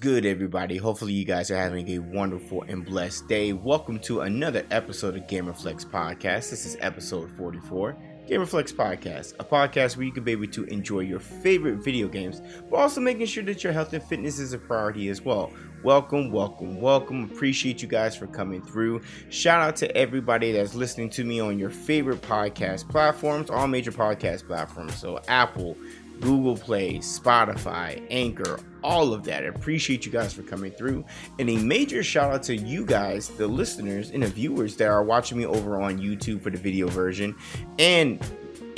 Good, everybody? Hopefully, you guys are having a wonderful and blessed day. Welcome to another episode of Gamerflex Podcast. This is episode 44. Gamerflex Podcast, a podcast where you can be able to enjoy your favorite video games, but also making sure that your health and fitness is a priority as well. Welcome, welcome, welcome. Appreciate you guys for coming through. Shout out to everybody that's listening to me on your favorite podcast platforms, all major podcast platforms. So, Apple, Google Play, Spotify, Anchor, all of that. I appreciate you guys for coming through. And a major shout out to you guys, the listeners and the viewers that are watching me over on YouTube for the video version and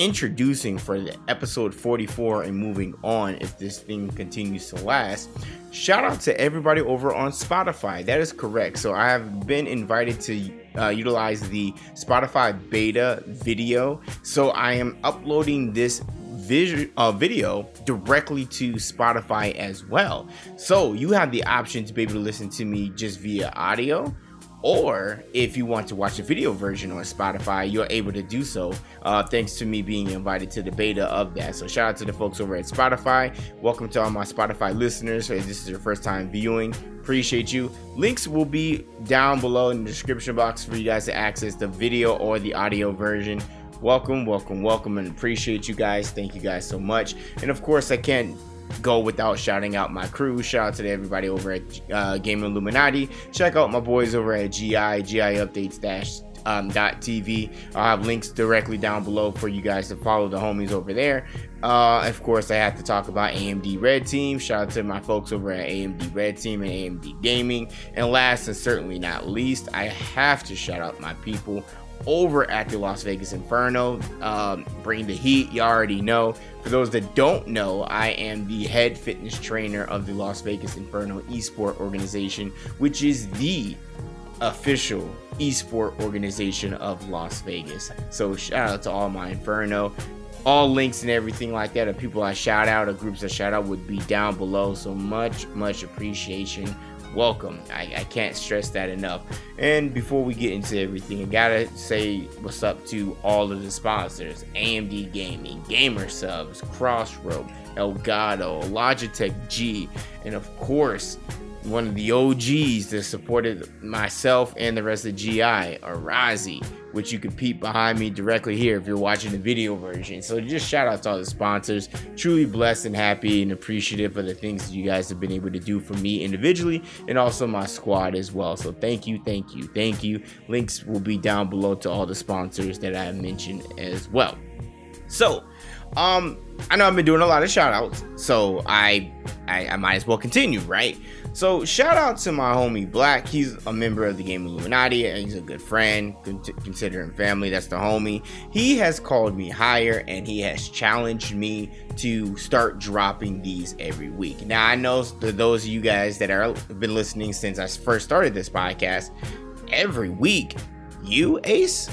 introducing for the episode 44 and moving on if this thing continues to last. Shout out to everybody over on Spotify. That is correct. So I have been invited to uh, utilize the Spotify beta video. So I am uploading this uh, video directly to Spotify as well. So you have the option to be able to listen to me just via audio. Or if you want to watch the video version on Spotify, you're able to do so uh, thanks to me being invited to the beta of that. So, shout out to the folks over at Spotify. Welcome to all my Spotify listeners. If this is your first time viewing, appreciate you. Links will be down below in the description box for you guys to access the video or the audio version welcome, welcome, welcome, and appreciate you guys. Thank you guys so much. And of course, I can't go without shouting out my crew. Shout out to everybody over at uh, Game Illuminati. Check out my boys over at GI, GI Updates Dash. Um, .tv. I'll have links directly down below for you guys to follow the homies over there. Uh, of course, I have to talk about AMD Red Team. Shout out to my folks over at AMD Red Team and AMD Gaming. And last and certainly not least, I have to shout out my people over at the Las Vegas Inferno. Um, bring the heat, you already know. For those that don't know, I am the head fitness trainer of the Las Vegas Inferno Esport organization, which is the official esport organization of Las Vegas. So shout out to all my Inferno. All links and everything like that of people I shout out or groups I shout out would be down below. So much, much appreciation welcome. I, I, can't stress that enough. And before we get into everything, I gotta say what's up to all of the sponsors AMD Gaming, GamerSupps, Crossroad, Elgato, Logitech G, and of course, one of the OGs that supported myself and the rest of GI, Arozzi which you can peep behind me directly here if you're watching the video version. So just shout out to all the sponsors. Truly blessed and happy and appreciative of the things that you guys have been able to do for me individually and also my squad as well. So thank you, thank you, thank you. Links will be down below to all the sponsors that I mentioned as well. So, um, I know I've been doing a lot of shout outs, so I, I I might as well continue, right? So shout out to my homie Black. He's a member of the Game Illuminati and he's a good friend, considering family. That's the homie. He has called me higher and he has challenged me to start dropping these every week. Now I know that those of you guys that are been listening since I first started this podcast, every week, you Ace,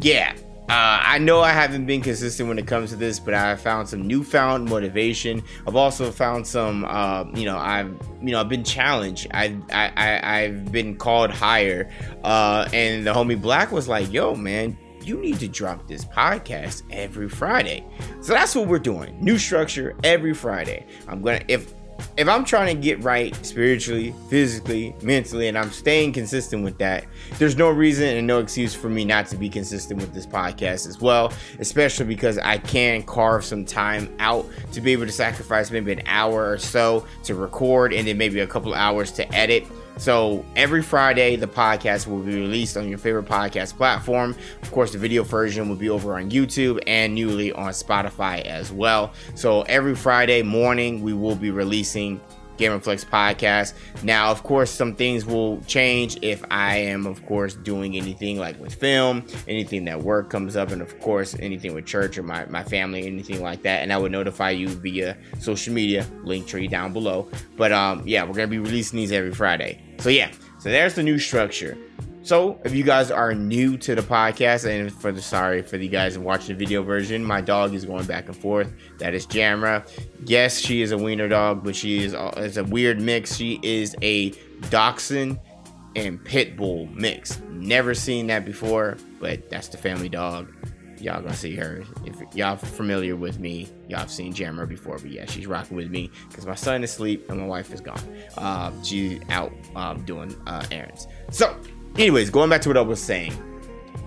yeah, uh, I know I haven't been consistent when it comes to this, but I found some newfound motivation. I've also found some, uh, you know, I've, you know, I've been challenged. I've, I, I, I've been called higher, uh, and the homie Black was like, "Yo, man, you need to drop this podcast every Friday." So that's what we're doing. New structure every Friday. I'm gonna if if I'm trying to get right spiritually, physically, mentally, and I'm staying consistent with that, there's no reason and no excuse for me not to be consistent with this podcast as well, especially because I can carve some time out to be able to sacrifice maybe an hour or so to record and then maybe a couple hours to edit so every Friday, the podcast will be released on your favorite podcast platform. Of course, the video version will be over on YouTube and newly on Spotify as well. So every Friday morning, we will be releasing Gamerflex podcast. Now, of course, some things will change if I am, of course, doing anything like with film, anything that work comes up, and of course, anything with church or my, my family, anything like that. And I would notify you via social media, link tree down below. But um, yeah, we're gonna be releasing these every Friday. So yeah, so there's the new structure. So, if you guys are new to the podcast, and for the sorry for the guys watching the video version, my dog is going back and forth. That is Jamra. Yes, she is a wiener dog, but she is uh, it's a weird mix. She is a dachshund and pit bull mix. Never seen that before, but that's the family dog. y'all gonna see her. If y'all familiar with me, y'all have seen Jammer before, but yeah, she's rocking with me because my son is asleep and my wife is gone. Uh, she's out um, doing uh, errands. So, anyways, going back to what I was saying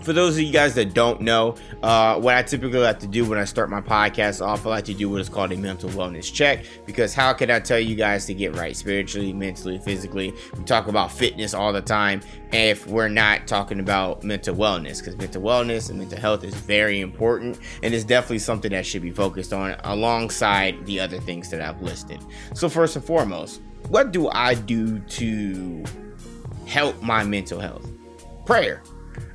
for those of you guys that don't know, uh, what I typically like to do when I start my podcast off, I like to do what is called a mental wellness check. Because how can I tell you guys to get right spiritually, mentally, physically? We talk about fitness all the time if we're not talking about mental wellness. Because mental wellness and mental health is very important and it's definitely something that should be focused on alongside the other things that I've listed. So, first and foremost, what do I do to help my mental health? Prayer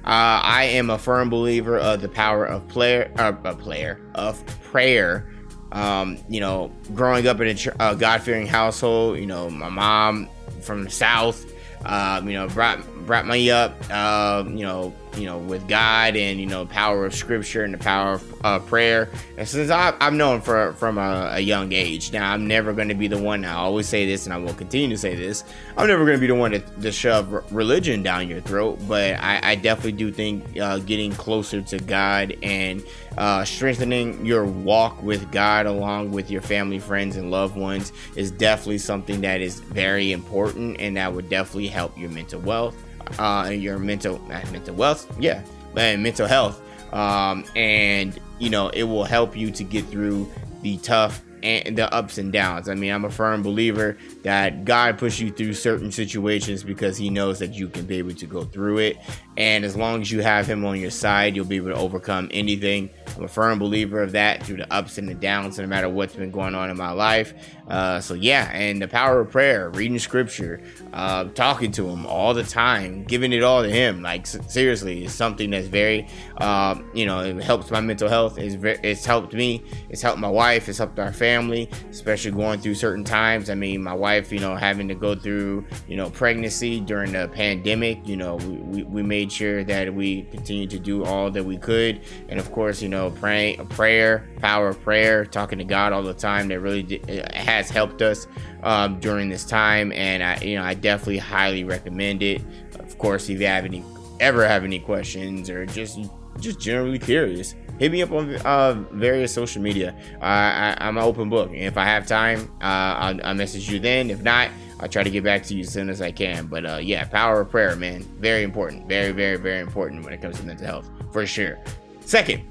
uh, I am a firm believer of the power of player, uh, a player of prayer. Um, you know, growing up in a uh, God fearing household, you know, my mom from the South, um, you know, brought brought me up, uh, you know, you know, with God and you know, power of Scripture and the power of uh, prayer. And since I, I've known for from a, a young age, now I'm never going to be the one. I always say this, and I will continue to say this. I'm never going to be the one to, to shove religion down your throat, but I, I definitely do think uh, getting closer to God and uh, strengthening your walk with God along with your family, friends, and loved ones is definitely something that is very important, and that would definitely help your mental wealth uh, your mental mental wealth, yeah, and mental health. Um, and you know it will help you to get through the tough and the ups and downs. I mean, I'm a firm believer that God puts you through certain situations because He knows that you can be able to go through it. And as long as you have Him on your side, you'll be able to overcome anything. I'm a firm believer of that through the ups and the downs, no matter what's been going on in my life. Uh, so, yeah, and the power of prayer, reading scripture, uh, talking to Him all the time, giving it all to Him. Like, seriously, it's something that's very, uh, you know, it helps my mental health. It's, very, it's helped me, it's helped my wife, it's helped our family, especially going through certain times. I mean, my wife, you know, having to go through, you know, pregnancy during the pandemic, you know, we, we, we made sure that we continued to do all that we could. And of course, you know, praying, a prayer, power of prayer, talking to God all the time that really did, has helped us um, during this time. And I, you know, I definitely highly recommend it. Of course, if you have any, ever have any questions or just, just generally curious, hit me up on uh, various social media. Uh, I, am an open book. If I have time, uh, I'll, I'll, message you then. If not, I'll try to get back to you as soon as I can. But uh, yeah, power of prayer, man. Very important. Very, very, very important when it comes to mental health, for sure. Second,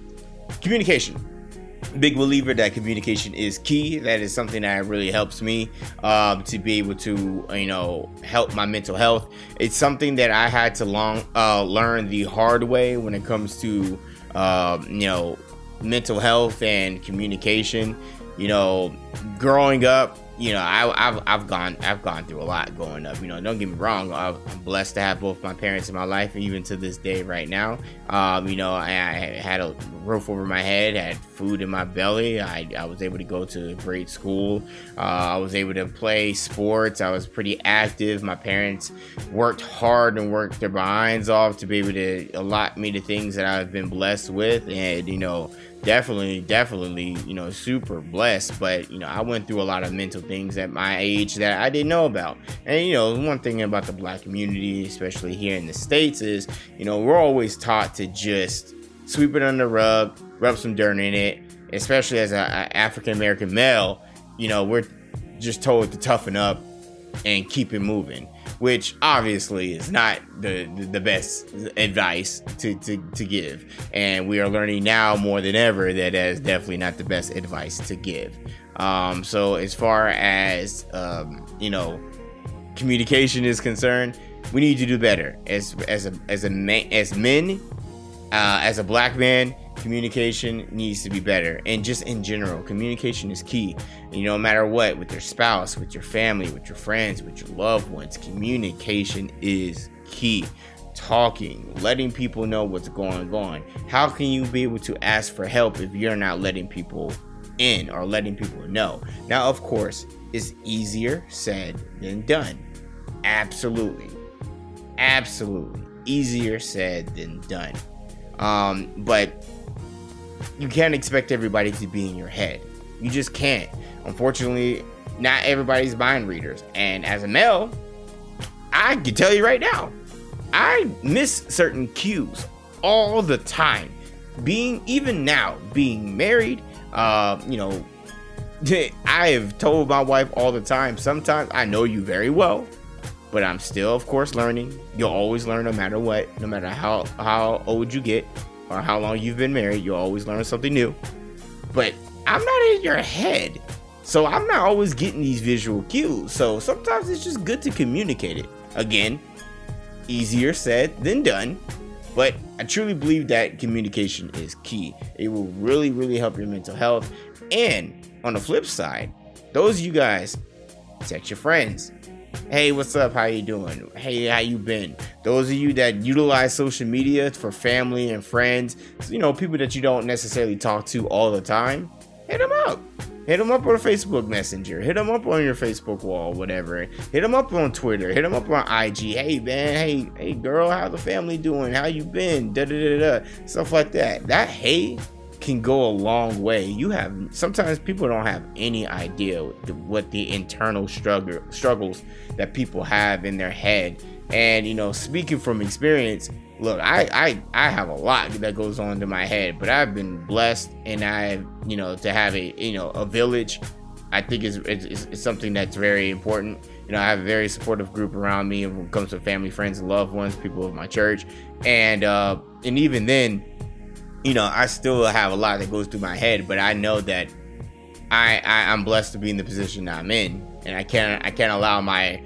communication big believer that communication is key. That is something that really helps me um, to be able to, you know, help my mental health. It's something that I had to long uh, learn the hard way when it comes to, um, you know, mental health and communication. You know, growing up, you know, I, have I've gone I've gone through a lot growing up. You know, don't get me wrong. I'm blessed to have both my parents in my life, even to this day, right now. Um, you know, I, I, had a roof over my head, had food in my belly. I, I was able to go to a great school. Uh, I was able to play sports. I was pretty active. My parents worked hard and worked their behinds off to be able to allot me the things that I've been blessed with, and you know definitely, definitely, you know, super blessed. But, you know, I went through a lot of mental things at my age that I didn't know about. And, you know, one thing about the black community, especially here in the States, is, you know, we're always taught to just sweep it under the rug, rub some dirt in it, especially as an African American male, you know, we're just told to toughen up and keep it moving which obviously is not the, the, best advice to, to, to give. And we are learning now more than ever that that is definitely not the best advice to give. Um, so as far as um, you know, communication is concerned, we need to do better as as a as a man as men, uh, as a black man communication needs to be better. And just in general communication is key. You know no matter what with your spouse with your family with your friends with your loved ones communication is key. Talking letting people know what's going on. How can you be able to ask for help if you're not letting people in or letting people know? Now of course it's easier said than done. Absolutely. Absolutely. Easier said than done. Um, but you can't expect everybody to be in your head. You just can't. Unfortunately, not everybody's mind readers. And as a male, I can tell you right now, I miss certain cues all the time. being even now being married, uh, you know, I have told my wife all the time. Sometimes I know you very well, but I'm still, of course, learning. You'll always learn no matter what, no matter how how old you get or how long you've been married. You'll always learn something new. But I'm not in your head. So I'm not always getting these visual cues. So sometimes it's just good to communicate it. Again, easier said than done. But I truly believe that communication is key. It will really, really help your mental health. And on the flip side, those of you guys, text your friends. Hey, what's up? How you doing? Hey, how you been? Those of you that utilize social media for family and friends, you know, people that you don't necessarily talk to all the time, hit them up. Hit them up on Facebook Messenger. Hit them up on your Facebook wall, whatever. Hit them up on Twitter. Hit them up on IG. Hey man, hey hey girl, how the family doing? How you been? Da da da da. Stuff like that. That hey can go a long way. You have sometimes people don't have any idea what the internal struggle struggles that people have in their head. And you know, speaking from experience, look, I, I I have a lot that goes on to my head, but I've been blessed, and I, you know, to have a you know a village. I think is is, is something that's very important. You know, I have a very supportive group around me when it comes to family, friends, loved ones, people of my church, and uh, and even then, you know, I still have a lot that goes through my head, but I know that I, I I'm blessed to be in the position I'm in, and I can't I can't allow my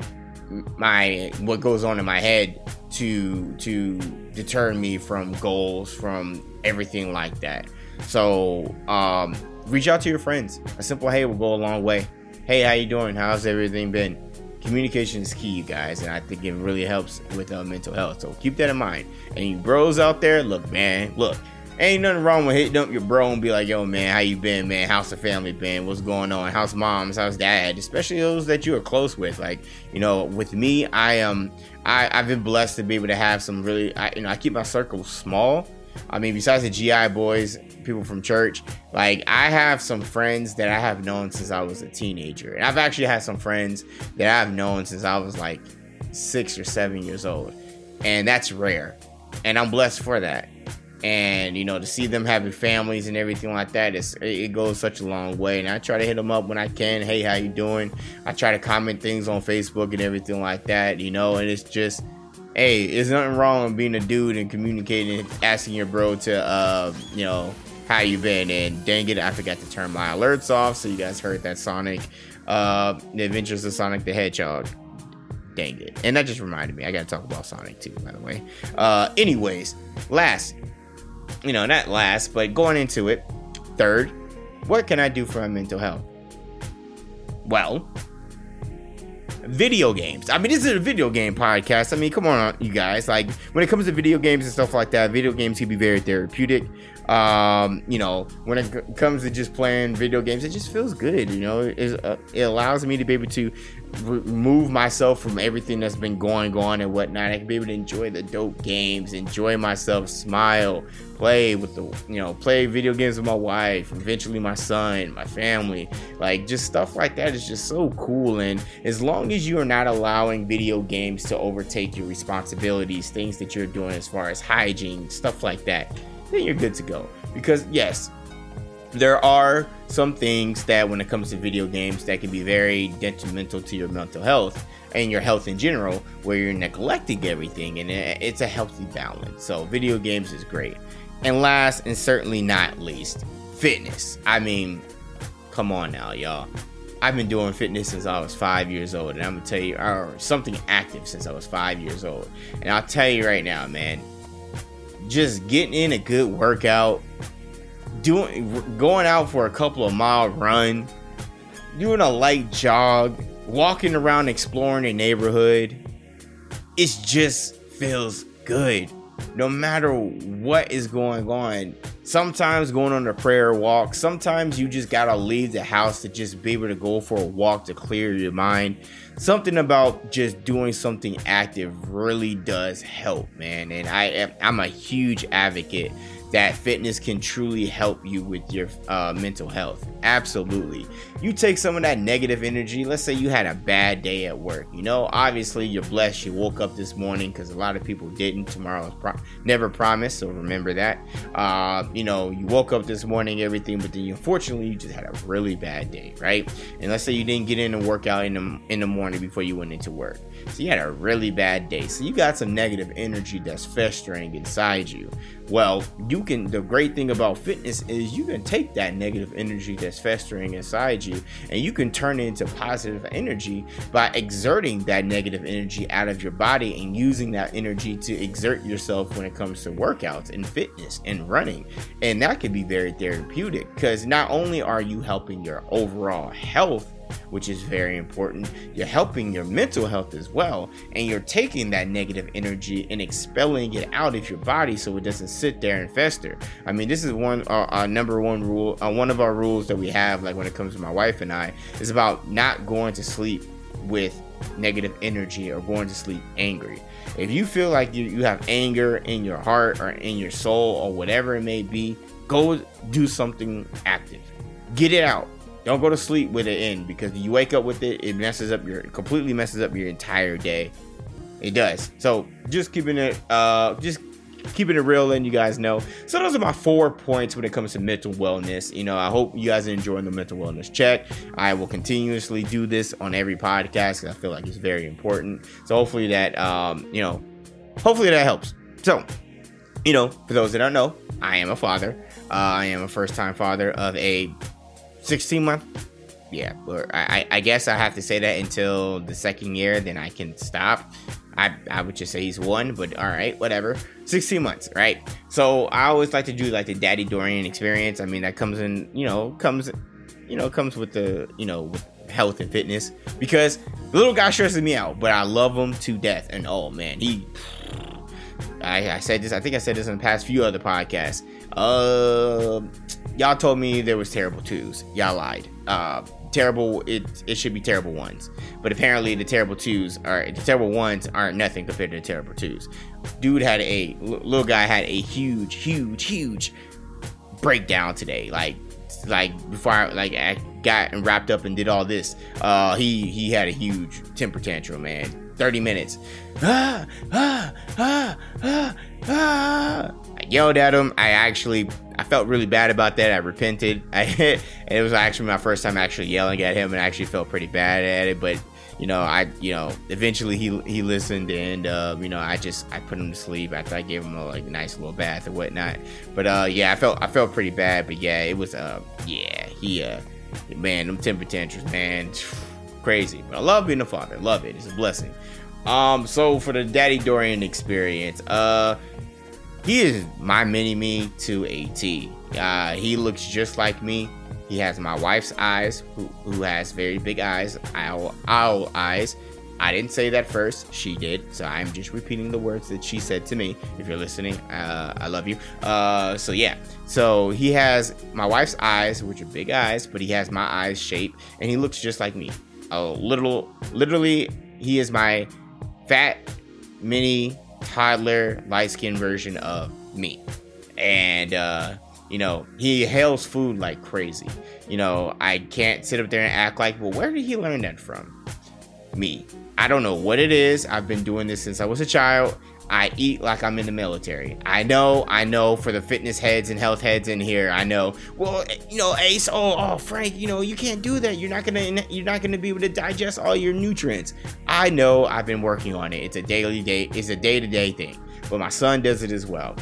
my what goes on in my head to to deter me from goals, from everything like that. So um, reach out to your friends. A simple hey will go a long way. Hey, how you doing? How's everything been? Communication is key, you guys, and I think it really helps with uh, mental health. So keep that in mind. And you bros out there, look, man, look ain't nothing wrong with hitting up your bro and be like, yo, man, how you been, man? How's the family been? What's going on? How's moms? How's dad? Especially those that you are close with. Like, you know, with me, I am, um, I, I've been blessed to be able to have some really, I, you know, I keep my circle small. I mean, besides the GI boys, people from church, like I have some friends that I have known since I was a teenager. And I've actually had some friends that I've known since I was like six or seven years old. And that's rare. And I'm blessed for that and you know to see them having families and everything like that it's, it goes such a long way. And i try to hit them up when i can. Hey how you doing? I try to comment things on facebook and everything like that you know and it's just hey there's nothing wrong with being a dude and communicating asking your bro to uh you know how you been? And dang it i forgot to turn my alerts off so you guys heard that sonic uh the adventures of sonic the hedgehog. Dang it. And that just reminded me i gotta talk about sonic too by the way. Uh anyways last you know, not last, but going into it, third, what can I do for my mental health? Well, video games. I mean, this is a video game podcast. I mean, come on, you guys. Like, when it comes to video games and stuff like that, video games can be very therapeutic. Um, you know, when it comes to just playing video games, it just feels good. You know, it, uh, it allows me to be able to remove myself from everything that's been going on and whatnot. I can be able to enjoy the dope games, enjoy myself, smile, play with the you know, play video games with my wife, eventually my son, my family. Like just stuff like that is just so cool. And as long as you are not allowing video games to overtake your responsibilities, things that you're doing as far as hygiene, stuff like that, then you're good to go. Because yes, there are some things that when it comes to video games that can be very detrimental to your mental health and your health in general where you're neglecting everything and it's a healthy balance. So video games is great. And last and certainly not least fitness. I mean come on now y'all. I've been doing fitness since i was five years old and i'm gonna tell you or something active since i was five years old. And i'll tell you right now man just getting in a good workout doing going out for a couple of mile run, doing a light jog, walking around exploring the neighborhood, it just feels good. No matter what is going on, sometimes going on a prayer walk, sometimes you just gotta leave the house to just be able to go for a walk to clear your mind. Something about just doing something active really does help, man. And I am I'm a huge advocate that fitness can truly help you with your uh, mental health. Absolutely. You take some of that negative energy. Let's say you had a bad day at work. You know, obviously you're blessed. You woke up this morning because a lot of people didn't. Tomorrow is pro- never promised, so remember that. Uh, you know, you woke up this morning, everything, but then unfortunately you just had a really bad day, right? And let's say you didn't get in and work out in the in the morning before you went into work. So you had a really bad day. So you got some negative energy that's festering inside you. Well, you can the great thing about fitness is you can take that negative energy that's festering inside you and you can turn it into positive energy by exerting that negative energy out of your body and using that energy to exert yourself when it comes to workouts and fitness and running. And that can be very therapeutic because not only are you helping your overall health which is very important. You're helping your mental health as well, and you're taking that negative energy and expelling it out of your body so it doesn't sit there and fester. I mean, this is one uh, our number one rule, uh, one of our rules that we have, like when it comes to my wife and I, is about not going to sleep with negative energy or going to sleep angry. If you feel like you, you have anger in your heart or in your soul or whatever it may be, go do something active. Get it out don't go to sleep with it in because you wake up with it, it messes up your completely messes up your entire day. It does. So just keeping it uh just keeping it real and you guys know. So those are my four points when it comes to mental wellness. You know, I hope you guys are enjoying the mental wellness check. I will continuously do this on every podcast because I feel like it's very important. So hopefully that um, you know, hopefully that helps. So, you know, for those that don't know, I am a father. Uh, I am a first time father of a 16 month yeah or I, I guess i have to say that until the second year then i can stop I, I would just say he's one, but all right, whatever. 16 months, right? So I always like to do like the Daddy Dorian experience. I mean, that comes in, you know, comes, you know, comes with the, you know, with health and fitness because the little guy stresses me out, but I love him to death. And oh man, he, I, I said this, I think I said this in the past few other podcasts. Uh, y'all told me there was terrible twos. Y'all lied. Uh, terrible. It it should be terrible ones, but apparently the terrible twos are the terrible ones aren't nothing compared to the terrible twos. Dude had a little guy had a huge, huge, huge breakdown today. Like like before I like I got and wrapped up and did all this. Uh, he he had a huge temper tantrum, man. 30 minutes. Ah, ah, ah, ah, ah. Yelled at him. I actually I felt really bad about that. I repented. I, and it was actually my first time actually yelling at him, and I actually felt pretty bad at it. But you know, I you know, eventually he he listened, and uh, you know, I just I put him to sleep after I gave him a like nice little bath or whatnot. But uh, yeah, I felt I felt pretty bad. But yeah, it was uh, yeah, he uh, man, them temper tantrums, man, crazy. But I love being a father. Love it. It's a blessing. Um, so for the Daddy Dorian experience, uh he is my mini me to a T. Uh, he looks just like me. He has my wife's eyes, who, who has very big eyes, owl, owl eyes. I didn't say that first, she did. So I'm just repeating the words that she said to me. If you're listening, uh, I love you. Uh, so yeah, so he has my wife's eyes, which are big eyes, but he has my eyes shape, and he looks just like me. A little, literally, he is my fat mini toddler, light skinned version of me. And, uh, you know, he hails food like crazy. You know, I can't sit up there and act like, well, where did he learn that from? Me. I don't know what it is. I've been doing this since I was a child. I eat like I'm in the military. I know, I know for the fitness heads and health heads in here, I know. Well, eh, you know, Ace, oh, oh, Frank, you know, you can't do that. You're not gonna, you're not gonna be able to digest all your nutrients. I know. I've been working on it. It's a daily day. It's a day to day thing. But my son does it as well.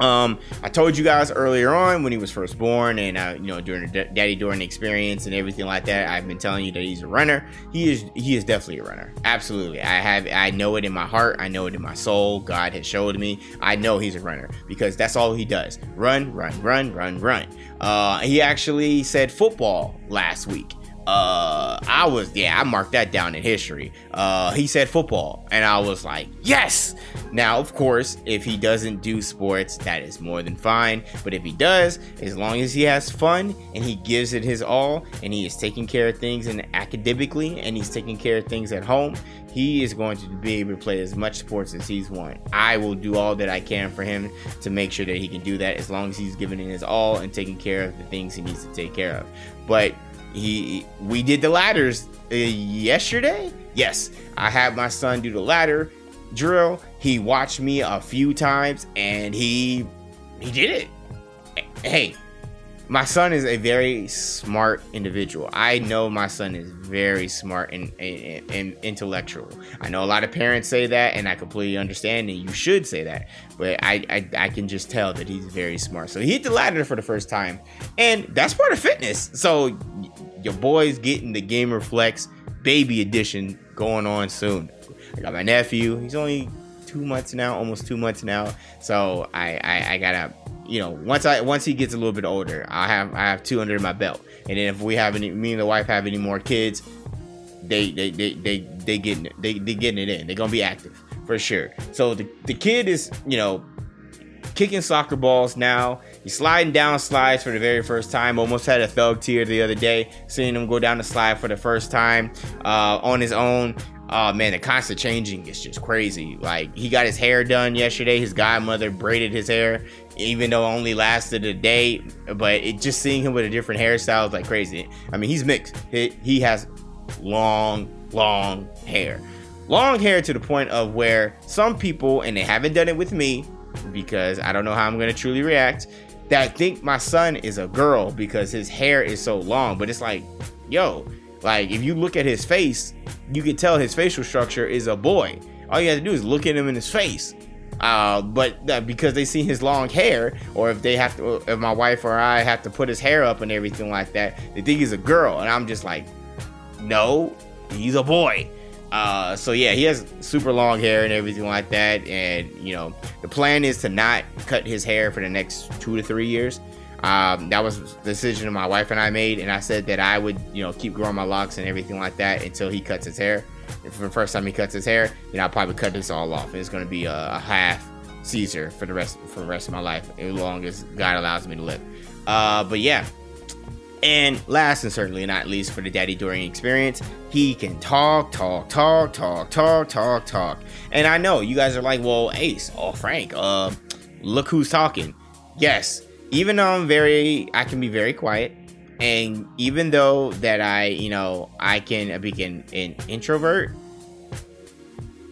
Um, I told you guys earlier on when he was first born, and uh, you know during the Daddy Dorian experience and everything like that. I've been telling you that he's a runner. He is. He is definitely a runner. Absolutely. I have. I know it in my heart. I know it in my soul. God has showed me. I know he's a runner because that's all he does. Run, run, run, run, run. Uh, he actually said football last week. Uh, I was yeah, I marked that down in history. Uh, he said football, and I was like, yes. Now, of course, if he doesn't do sports, that is more than fine. But if he does, as long as he has fun and he gives it his all, and he is taking care of things and academically, and he's taking care of things at home, he is going to be able to play as much sports as he's want. I will do all that I can for him to make sure that he can do that as long as he's giving it his all and taking care of the things he needs to take care of. But he we did the ladders uh, yesterday. Yes, I had my son do the ladder drill. He watched me a few times and he he did it. Hey, my son is a very smart individual. I know my son is very smart and, and, and, intellectual. I know a lot of parents say that, and I completely understand, and you should say that. But I, I, I can just tell that he's very smart. So he hit the ladder for the first time, and that's part of fitness. So your boy's getting the Gamer Flex Baby Edition going on soon. I got my nephew. He's only two months now, almost two months now. So I, I, I gotta you know, once I once he gets a little bit older, I have I have two under my belt, and then if we have any, me and the wife have any more kids, they they they they they getting it, they they getting it in. They're gonna be active for sure. So the the kid is you know kicking soccer balls now. He's sliding down slides for the very first time. Almost had a thug tear the other day, seeing him go down the slide for the first time uh, on his own. Oh man, the constant changing is just crazy. Like he got his hair done yesterday. His godmother braided his hair even though it only lasted a day. But it just seeing him with a different hairstyle is like crazy. I mean, he's mixed. He, he has long, long hair. Long hair to the point of where some people, and they haven't done it with me because I don't know how I'm going to truly react, that think my son is a girl because his hair is so long. But it's like, yo, like if you look at his face, you can tell his facial structure is a boy. All you have to do is look at him in his face uh, but uh, because they see his long hair, or if they have to, if my wife or I have to put his hair up and everything like that, they think he's a girl, and I'm just like, no, he's a boy. Uh, so yeah, he has super long hair and everything like that, and you know, the plan is to not cut his hair for the next two to three years. Um, that was the decision my wife and I made, and I said that I would, you know, keep growing my locks and everything like that until he cuts his hair for the first time he cuts his hair, then I'll probably cut this all off. It's to be a, a, half Caesar for the rest for the rest of my life, as long as God allows me to live. Uh, but yeah. And last and certainly not least for the Daddy Dorian experience, he can talk, talk, talk, talk, talk, talk, talk. And I know you guys are like, well, Ace, oh Frank, uh, look who's talking. Yes, even though I'm very, I can be very quiet and even though that I, you know, I can be an, introvert,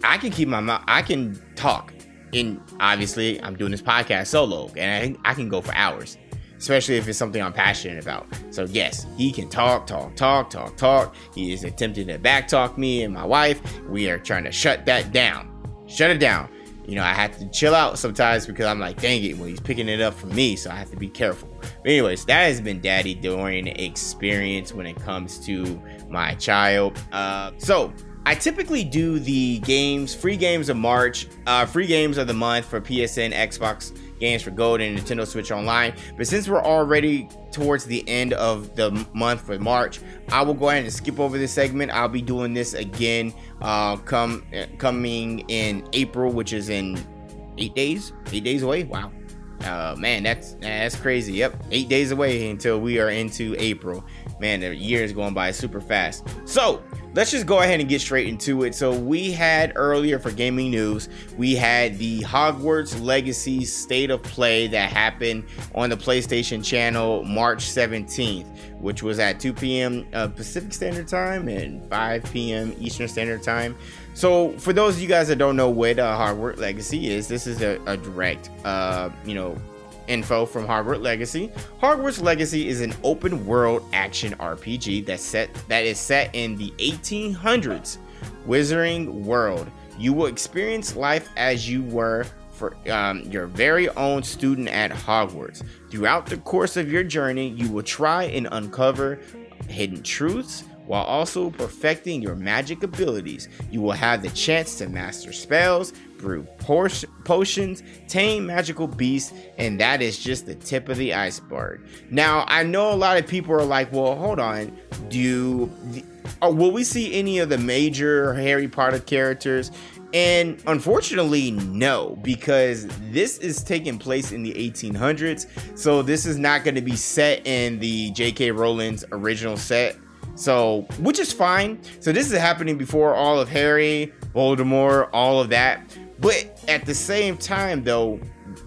I can keep my mouth. I can talk. And obviously, I'm doing this podcast solo, and I, I can go for hours, especially if it's something I'm passionate about. So yes, he can talk, talk, talk, talk, talk. He is attempting to backtalk me and my wife. We are trying to shut that down. Shut it down you know, I have to chill out sometimes because I'm like, dang it, well, he's picking it up from me, so I have to be careful. But anyways, that has been Daddy Dorian experience when it comes to my child. Uh, so I typically do the games, free games of March, uh, free games of the month for PSN, Xbox games for Gold and Nintendo Switch Online. But since we're already towards the end of the month for March, I will go ahead and skip over this segment. I'll be doing this again uh, come coming in April, which is in eight days. Eight days away. Wow. Uh, man, that's that's crazy. Yep, eight days away until we are into April. Man, the year is going by super fast. So let's just go ahead and get straight into it. So we had earlier for gaming news, we had the Hogwarts Legacy State of Play that happened on the PlayStation Channel March 17th, which was at 2 p.m. Uh, Pacific Standard Time and 5 p.m. Eastern Standard Time. So for those of you guys that don't know what uh, Hogwarts Legacy is, this is a, a direct, uh, you know, info from Hogwarts Legacy. Hogwarts Legacy is an open world action RPG that set that is set in the 1800s Wizarding world. You will experience life as you were for um, your very own student at Hogwarts. Throughout the course of your journey, you will try and uncover hidden truths, while also perfecting your magic abilities. You will have the chance to master spells, brew potions, tame magical beasts, and that is just the tip of the iceberg. Now, I know a lot of people are like, well, hold on, do uh, will we see any of the major Harry Potter characters? And unfortunately, no, because this is taking place in the 1800s. So this is not going to be set in the J.K. Rowling's original set. So, which is fine. So this is happening before all of Harry, Voldemort, all of that. But at the same time, though,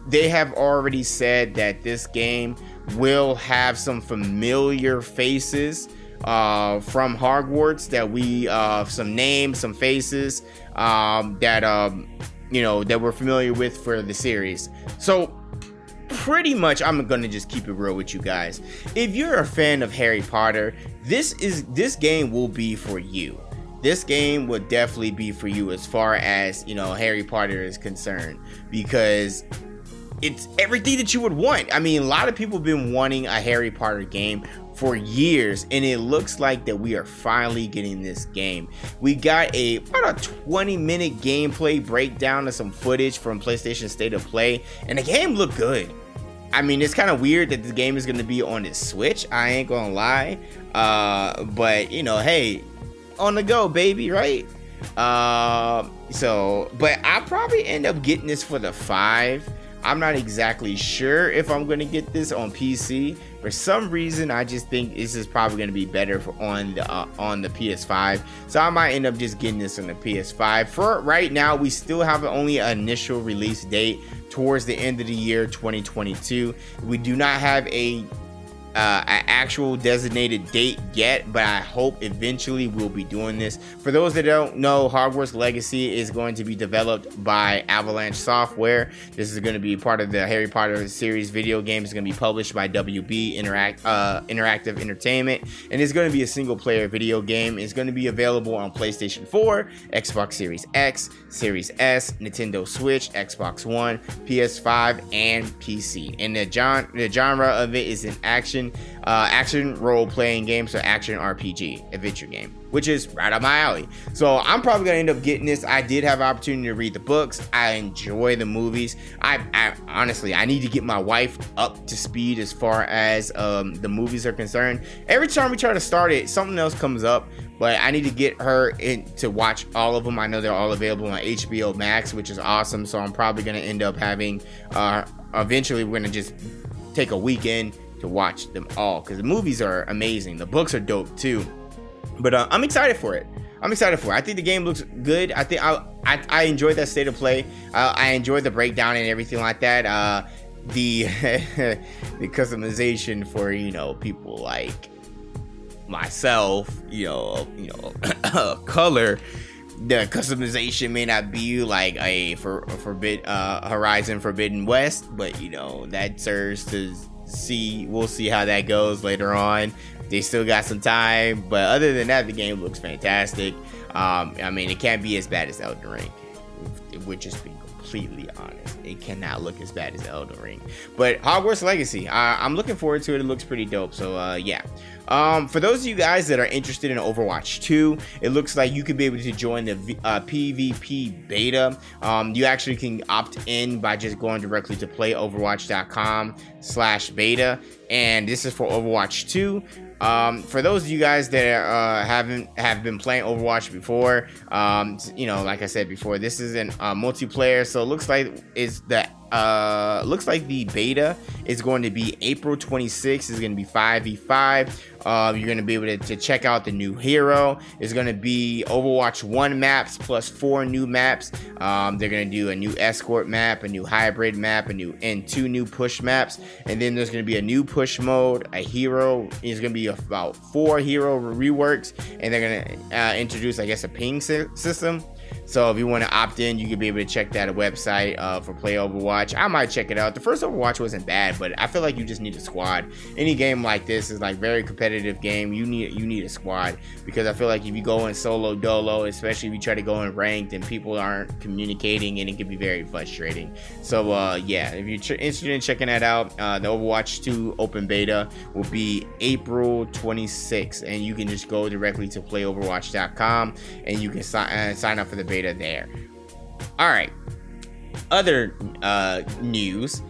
they have already said that this game will have some familiar faces uh, from Hogwarts that we uh, some names, some faces um, that um, you know that we're familiar with for the series. So pretty much I'm gonna just keep it real with you guys. If you're a fan of Harry Potter, this is this game will be for you. This game would definitely be for you as far as you know Harry Potter is concerned because it's everything that you would want. I mean, a lot of people have been wanting a Harry Potter game for years and it looks like that we are finally getting this game we got a about a 20 minute gameplay breakdown of some footage from playstation state of play and the game looked good I mean, it's kind of weird that the game is going to be on the Switch. I ain't gonna lie, uh, but you know, hey, on the go, baby, right? Uh, so, but I'll probably end up getting this for the five. I'm not exactly sure if I'm gonna get this on PC. For some reason, I just think this is probably gonna be better for on the uh, on the PS5. So I might end up just getting this on the PS5. For right now, we still have only an initial release date towards the end of the year 2022. We do not have a uh, an actual designated date yet, but I hope eventually we'll be doing this. For those that don't know, Hogwarts Legacy is going to be developed by Avalanche Software. This is going to be part of the Harry Potter series video game. It's going to be published by WB Interact uh, Interactive Entertainment, and it's going to be a single player video game. It's going to be available on PlayStation 4, Xbox Series X, Series S, Nintendo Switch, Xbox One, PS5, and PC. And the, genre, the genre of it is an action uh, action role playing game, so action RPG adventure game, which is right up my alley. So I'm probably gonna end up getting this. I did have an opportunity to read the books. I enjoy the movies. I, I honestly I need to get my wife up to speed as far as um, the movies are concerned. Every time we try to start it, something else comes up. But I need to get her in to watch all of them. I know they're all available on HBO Max, which is awesome. So I'm probably gonna end up having. Uh, eventually, we're gonna just take a weekend to watch them all because the movies are amazing. The books are dope too. But uh, I'm excited for it. I'm excited for it. I think the game looks good. I think I I, I enjoyed that state of play. Uh, I enjoyed the breakdown and everything like that. Uh, the the customization for you know people like myself, you know, you know, color. The customization may not be like a for forbid uh, Horizon Forbidden West, but you know that serves to see we'll see how that goes later on. They still got some time, but other than that, the game looks fantastic. Um, I mean, it can't be as bad as Elden Ring. We're just being completely honest. It cannot look as bad as Elden Ring. But Hogwarts Legacy, uh, I'm looking forward to it. It looks pretty dope. So uh, yeah. Um, for those of you guys that are interested in Overwatch 2, it looks like you could be able to join the v- uh, PvP beta. Um, you actually can opt in by just going directly to playoverwatch.com slash beta. And this is for Overwatch 2. Um, for those of you guys that uh, haven't have been playing Overwatch before, um, you know, like I said before, this is an uh, multiplayer, so it looks like it's the uh, looks like the beta is going to be April 26th. Is going to be 5v5. Uh, you're going to be able to, to, check out the new hero. It's going to be Overwatch 1 maps plus four new maps. Um, they're going to do a new escort map, a new hybrid map, a new and two new push maps. And then there's going to be a new push mode, a hero. It's going to be about four hero reworks, and they're going to uh, introduce, I guess, a ping system. So if you want to opt in, you can be able to check that website uh, for Play Overwatch. I might check it out. The first Overwatch wasn't bad, but I feel like you just need a squad. Any game like this is like very competitive game. You need you need a squad because I feel like if you go in solo dolo, especially if you try to go in ranked and people aren't communicating, and it can be very frustrating. So uh, yeah, if you're interested in checking that out, uh, the Overwatch 2 open beta will be April 26th, and you can just go directly to playoverwatch.com and you can si- uh, sign up for the beta there. All right. Other uh, news.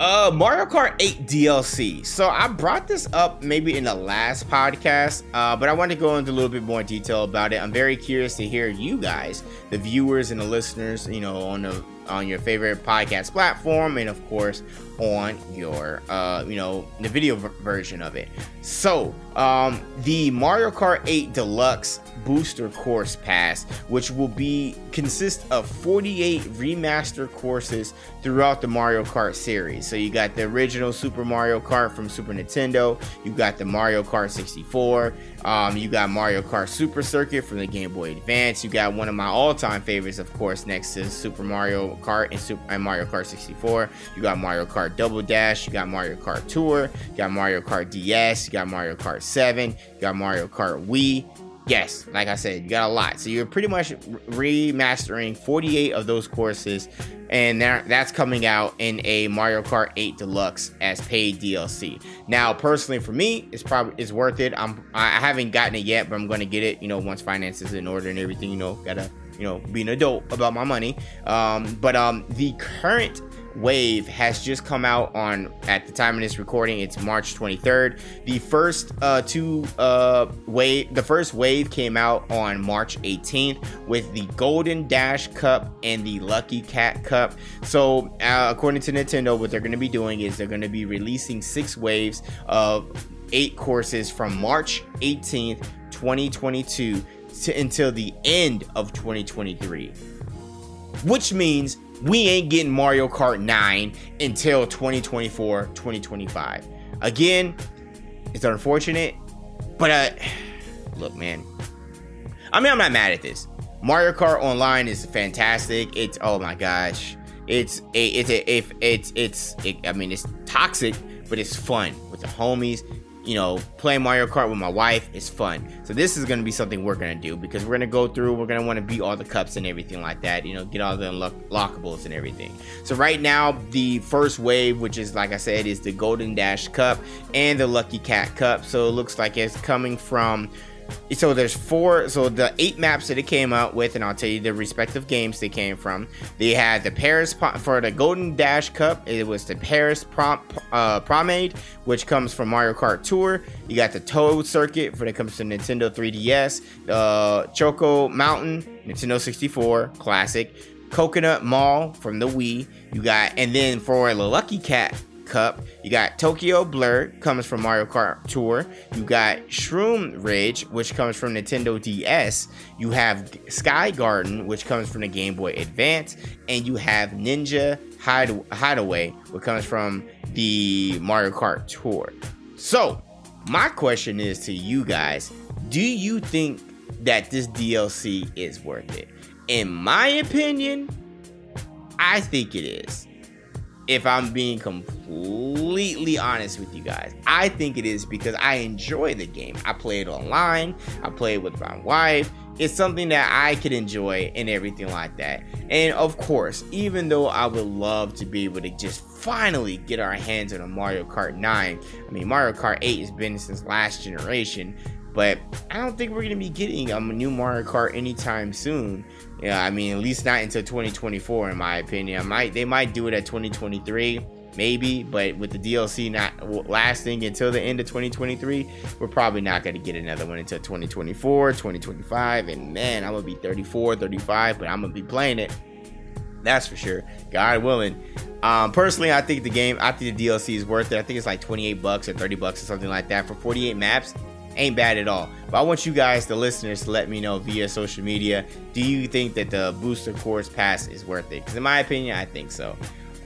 Uh, Mario Kart 8 DLC. So I brought this up maybe in the last podcast, uh, but I want to go into a little bit more detail about it. I'm very curious to hear you guys, the viewers and the listeners, you know, on the on your favorite podcast platform, and of course on your uh, you know the video v- version of it. So um, the Mario Kart 8 Deluxe booster course pass which will be consist of 48 remaster courses throughout the mario kart series so you got the original super mario kart from super nintendo you got the mario kart 64 um, you got mario kart super circuit from the game boy advance you got one of my all-time favorites of course next to super mario kart and super and mario kart 64 you got mario kart double dash you got mario kart tour you got mario kart ds you got mario kart 7 you got mario kart wii yes, like I said, you got a lot. So you're pretty much remastering 48 of those courses, and that's coming out in a Mario Kart 8 Deluxe as paid DLC. Now, personally, for me, it's probably it's worth it. I'm I haven't gotten it yet, but I'm gonna get it. You know, once finances in order and everything. You know, gotta you know be an adult about my money. Um, but um, the current wave has just come out on at the time of this recording it's march 23rd the first uh two uh wave the first wave came out on march 18th with the golden dash cup and the lucky cat cup. So uh, according to nintendo what they're going to be doing is they're going to be releasing six waves of eight courses from march 18th 2022 to until the end of 2023 which means we ain't getting Mario Kart 9 until 2024, 2025. Again, it's unfortunate, but uh, look, man. I mean, I'm not mad at this. Mario Kart Online is fantastic. It's oh my gosh, it's a, it's a, if it's it's it, I mean it's toxic, but it's fun with the homies you know, playing Mario Kart with my wife is fun. So this is to be something we're to do because we're to go through, we're want to beat all the cups and everything like that, you know, get all the unlock- lockables and everything. So right now, the first wave, which is like I said, is the Golden Dash Cup and the Lucky Cat Cup. So it looks like it's coming from so there's four so the eight maps that it came out with and i'll tell you the respective games they came from. They had the paris for the golden dash cup it was the paris prom, uh, Promenade which comes from mario kart tour. You got the toad circuit when it comes to nintendo 3ds uh, choco mountain nintendo 64 classic. Coconut mall from the wii you got and then for the lucky cat Cup. You got Tokyo Blur, comes from Mario Kart Tour. You got Shroom Ridge, which comes from Nintendo DS. You have Sky Garden, which comes from the Game Boy Advance. And you have Ninja Hide- Hideaway, which comes from the Mario Kart Tour. So, my question is to you guys do you think that this DLC is worth it? In my opinion, I think it is if I'm being completely honest with you guys. I think it is because I enjoy the game. I play it online, I play it with my wife. It's something that I could enjoy and everything like that. And of course, even though I would love to be able to just finally get our hands on a Mario Kart 9, I mean, Mario Kart 8 has been since last generation, but I don't think we're going to be getting a new Mario Kart anytime soon. Yeah, I mean, at least not until 2024, in my opinion. I might they might do it at 2023, maybe, but with the DLC not lasting until the end of 2023, we're probably not going to get another one until 2024, 2025. And man, I'm gonna be 34, 35, but I'm gonna be playing it. That's for sure. God willing. Um, personally, I think the game, I think the DLC is worth it. I think it's like 28 bucks or 30 bucks or something like that for 48 maps ain't bad at all. But I want you guys, the listeners, to let me know via social media. Do you think that the booster course pass is worth it? Because in my opinion, I think so.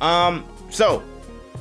Um, so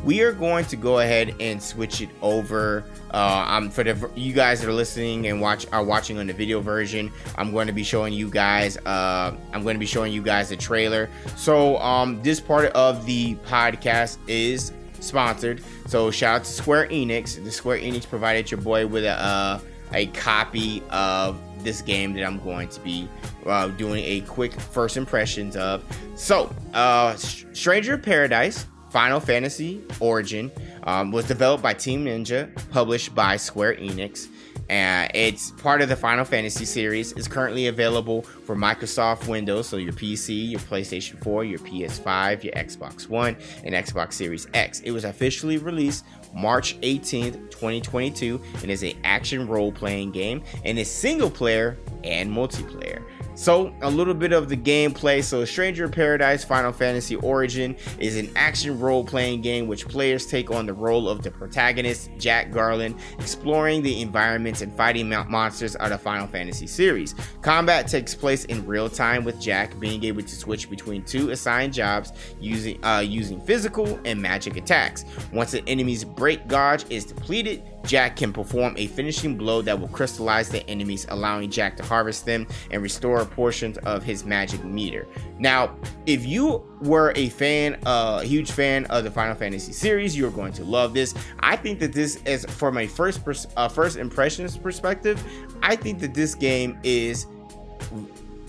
we are going to go ahead and switch it over. Uh, I'm for the you guys that are listening and watch are watching on the video version. I'm going to be showing you guys. Uh, I'm going to be showing you guys the trailer. So um, this part of the podcast is sponsored. So shout out to Square Enix. The Square Enix provided your boy with a uh, a copy of this game that I'm going to be uh, doing a quick first impressions of. So, uh, Stranger Paradise Final Fantasy Origin um, was developed by Team Ninja, published by Square Enix. And it's part of the Final Fantasy series. It's currently available for Microsoft Windows, so your PC, your PlayStation 4, your PS5, your Xbox One, and Xbox Series X. It was officially released March 18th, 2022, and is a action role-playing game and is single player and multiplayer. So, a little bit of the gameplay. So, Stranger Paradise Final Fantasy Origin is an action role playing game which players take on the role of the protagonist, Jack Garland, exploring the environments and fighting monsters of the Final Fantasy series. Combat takes place in real time with Jack being able to switch between two assigned jobs using, uh, using physical and magic attacks. Once an enemy's break gauge is depleted, Jack can perform a finishing blow that will crystallize the enemies, allowing Jack to harvest them and restore portions of his magic meter. Now, if you were a fan, uh, a huge fan of the Final Fantasy series, you're going to love this. I think that this is, from a first pers- uh, first impressions perspective, I think that this game is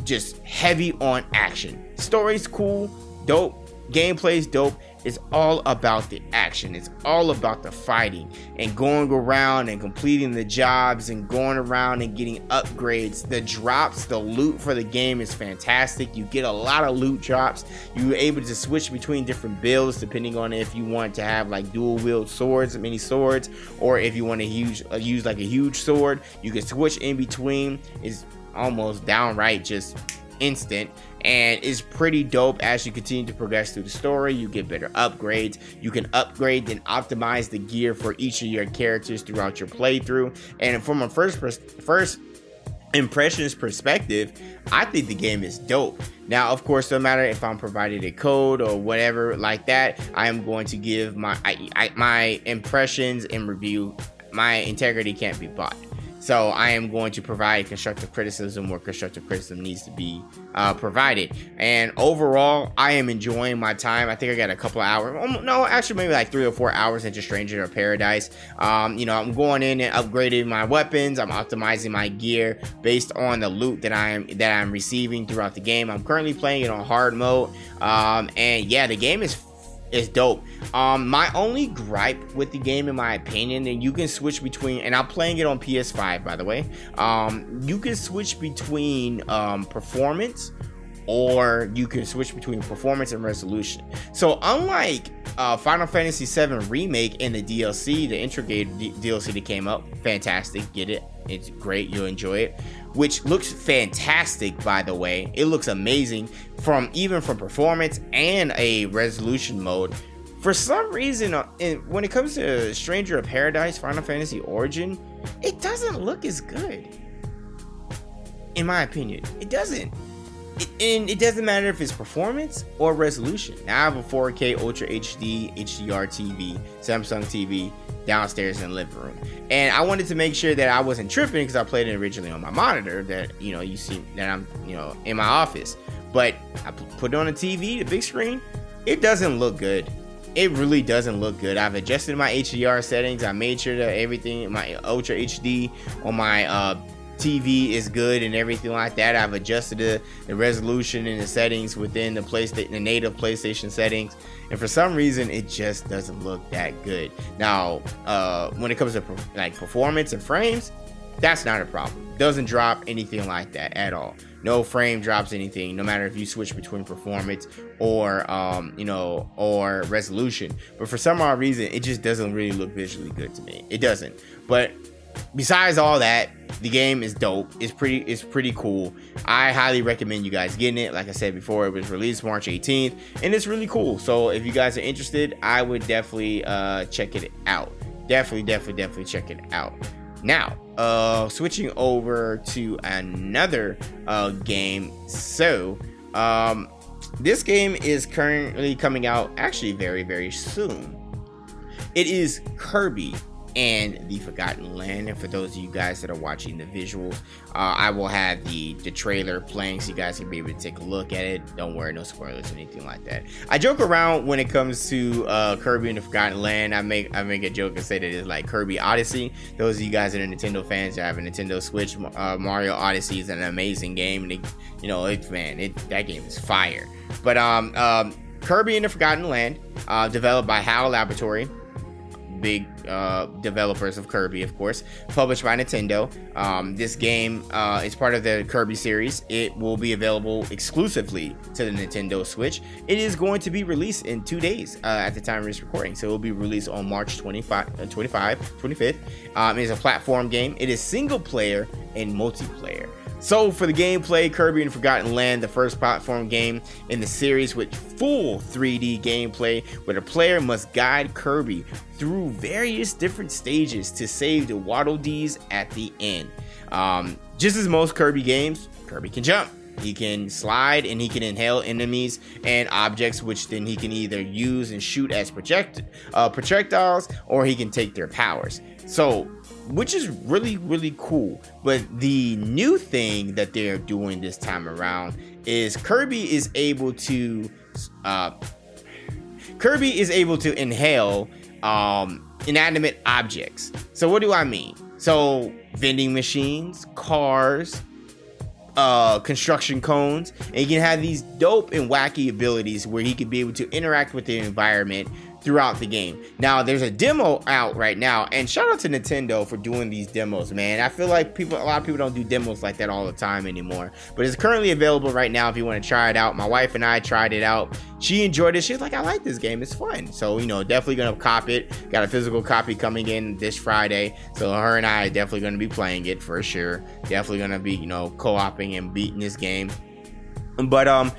just heavy on action. Story's cool, dope, gameplay's dope, it's all about the action. It's all about the fighting and going around and completing the jobs and going around and getting upgrades. The drops, the loot for the game is fantastic. You get a lot of loot drops. You're able to switch between different builds depending on if you want to have like dual wield swords, mini swords, or if you want to uh, use like a huge sword. You can switch in between. It's almost downright just instant and is pretty dope as you continue to progress through the story. You get better upgrades. You can upgrade and optimize the gear for each of your characters throughout your playthrough. And from a first pers- first impressions perspective, I think the game is dope. Now, of course, no matter if I'm provided a code or whatever like that, I am going to give my I, I, my impressions and review. My integrity can't be bought. So I am going to provide constructive criticism where constructive criticism needs to be uh, provided. And overall, I am enjoying my time. I think I got a couple of hours. Um, no, actually, maybe like three or four hours into Stranger of Paradise. Um, you know, I'm going in and upgrading my weapons. I'm optimizing my gear based on the loot that I'm that I'm receiving throughout the game. I'm currently playing it on hard mode. Um, and yeah, the game is is dope. Um, my only gripe with the game, in my opinion, and you can switch between, and I'm playing it on PS5, by the way. Um, you can switch between um, performance, or you can switch between performance and resolution. So, unlike uh, Final Fantasy VII Remake and the DLC, the integrated D- DLC that came up, fantastic, get it. It's great, you'll enjoy it. Which looks fantastic, by the way. It looks amazing from even from performance and a resolution mode. For some reason, uh, when it comes to Stranger of Paradise Final Fantasy Origin, it doesn't look as good. In my opinion, it doesn't and it doesn't matter if it's performance or resolution. Now I have a 4K Ultra HD HDR TV, Samsung TV downstairs in the living room, and I wanted to make sure that I wasn't tripping because I played it originally on my monitor that you know you see that I'm you know in my office, but I put it on the TV, the big screen. It doesn't look good. It really doesn't look good. I've adjusted my HDR settings. I made sure that everything, my Ultra HD on my uh, TV is good and everything like that. I've adjusted the, the resolution and the settings within the PlayStation, the native PlayStation settings, and for some reason, it just doesn't look that good. Now, uh, when it comes to like performance and frames, that's not a problem. Doesn't drop anything like that at all. No frame drops anything, no matter if you switch between performance or um, you know, or resolution. But for some odd reason, it just doesn't really look visually good to me. It doesn't. But besides all that, the game is dope. It's pretty. It's pretty cool. I highly recommend you guys getting it. Like I said before, it was released March 18th, and it's really cool. So if you guys are interested, I would definitely uh, check it out. Definitely, definitely, definitely check it out. Now, uh, switching over to another uh, game. So, um, this game is currently coming out actually very, very soon. It is Kirby and the Forgotten Land. And for those of you guys that are watching the visuals, uh, I will have the the trailer playing so you guys can be able to take a look at it. Don't worry, no spoilers or anything like that. I joke around when it comes to uh, Kirby and the Forgotten Land. I make I make a joke and say that it's like Kirby Odyssey. Those of you guys that are Nintendo fans that have a Nintendo Switch, uh, Mario Odyssey is an amazing game. And it, you know, it's man, it that game is fire. But um, um Kirby and the Forgotten Land, uh, developed by HAL Laboratory, big uh, developers of Kirby, of course, published by Nintendo. Um, this game uh, is part of the Kirby series. It will be available exclusively to the Nintendo Switch. It is going to be released in two days uh, at the time of this recording. So it will be released on March 25, uh, 25 25th. Um, it is a platform game. It is single player and multiplayer. So, for the gameplay, Kirby and Forgotten Land, the first platform game in the series with full 3D gameplay, where the player must guide Kirby through various different stages to save the Waddle Dees at the end. Um, just as most Kirby games, Kirby can jump. He can slide and he can inhale enemies and objects, which then he can either use and shoot as project uh, projectiles, or he can take their powers. So which is really really cool. But the new thing that they're doing this time around is kirby is able to uh, kirby is able to inhale um, inanimate objects. So what do i mean? So vending machines cars uh, construction cones, and he can have these dope and wacky abilities where he can be able to interact with the environment throughout the game. Now, there's a demo out right now, and shout out to Nintendo for doing these demos, man. I feel like people, a lot of people don't do demos like that all the time anymore, but it's currently available right now if you want to try it out. My wife and I tried it out. She enjoyed it. She's like, I like this game. It's fun. So, you know, definitely gonna cop it. Got a physical copy coming in this Friday. So her and I are definitely gonna be playing it for sure. Definitely gonna be, you know, co-oping and beating this game. But um,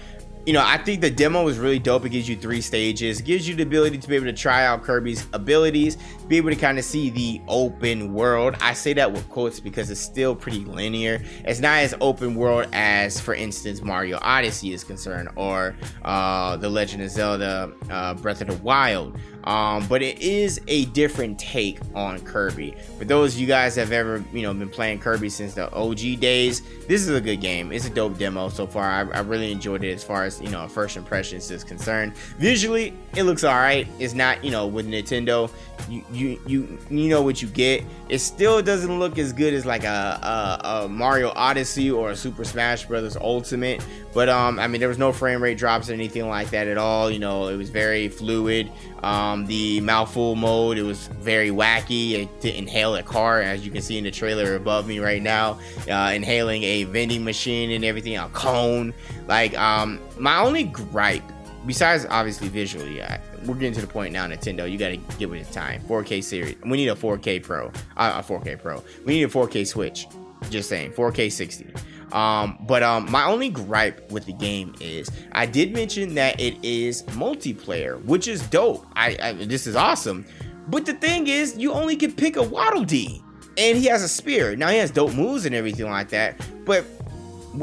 you know, I think the demo is really dope. It gives you three stages, it gives you the ability to be able to try out Kirby's abilities, be able to kind of see the open world. I say that with quotes because it's still pretty linear. It's not as open world as, for instance, Mario Odyssey is concerned, or uh, The Legend of Zelda uh, Breath of the Wild. Um, but it is a different take on Kirby. For those of you guys that have ever, you know, been playing Kirby since the OG days, this is a good game. It's a dope demo so far. I, I really enjoyed it as far as you know first impressions is concerned. Visually, it looks all right. It's not, you know, with Nintendo, you you you you know what you get. It still doesn't look as good as like a, a, a Mario Odyssey or a Super Smash Brothers Ultimate. But um, I mean, there was no frame rate drops or anything like that at all. You know, it was very fluid. Um, the mouthful mode, it was very wacky It to inhale a car, as you can see in the trailer above me right now, uh, inhaling a vending machine and everything, a cone. Like, um, my only gripe, besides obviously visually, I, we're getting to the point now, Nintendo. You got to give the time. 4K series. We need a 4K Pro. Uh, a 4K Pro. We need a 4K Switch. Just saying. 4K 60. Um, but um, my only gripe with the game is I did mention that it is multiplayer, which is dope. I, I this is awesome. But the thing is, you only can pick a Waddle Dee, and he has a spear. Now he has dope moves and everything like that. But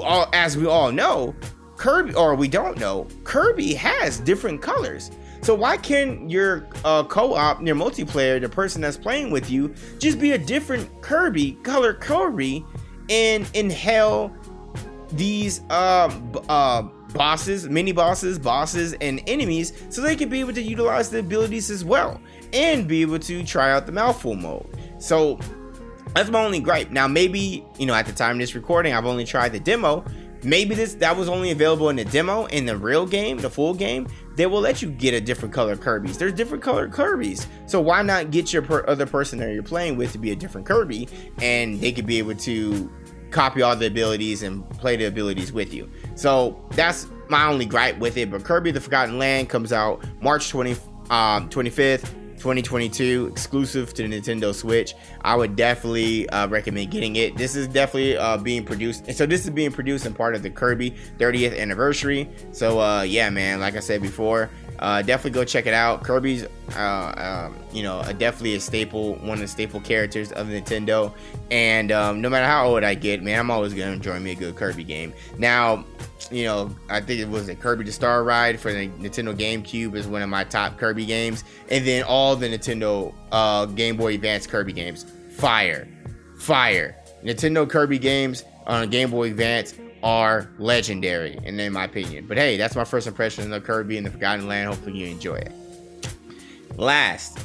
all, as we all know, Kirby, or we don't know, Kirby has different colors. So why can't your uh, co-op, your multiplayer, the person that's playing with you, just be a different Kirby, color Kirby, and inhale these uh, uh, bosses, mini bosses, bosses, and enemies so they can be able to utilize the abilities as well and be able to try out the mouthful mode. So that's my only gripe. Now, maybe, you know, at the time of this recording, I've only tried the demo. Maybe this that was only available in the demo. In the real game, the full game, they will let you get a different color Kirby's. There's different color Kirby's. So why not get your per- other person that you're playing with to be a different Kirby and they could be able to copy all the abilities and play the abilities with you. So that's my only gripe with it. But Kirby the Forgotten Land comes out March 20, um, 25th. 2022 exclusive to the Nintendo Switch. I would definitely uh, recommend getting it. This is definitely uh, being produced, and so this is being produced in part of the Kirby 30th anniversary. So uh, yeah, man, like I said before, uh, definitely go check it out. Kirby's, uh, um, you know, definitely a staple, one of the staple characters of Nintendo. And um, no matter how old I get, man, I'm always gonna enjoy me a good Kirby game. Now, you know, I think it was a Kirby the Air Ride for the Nintendo GameCube is one of my top Kirby games, and then all the Nintendo uh, Game Boy Advance Kirby games, fire, fire. Nintendo Kirby games on Game Boy Advance are legendary, and in my opinion. But hey, that's my first impression of Kirby and the Forgotten Land. Hopefully, you enjoy it. Last,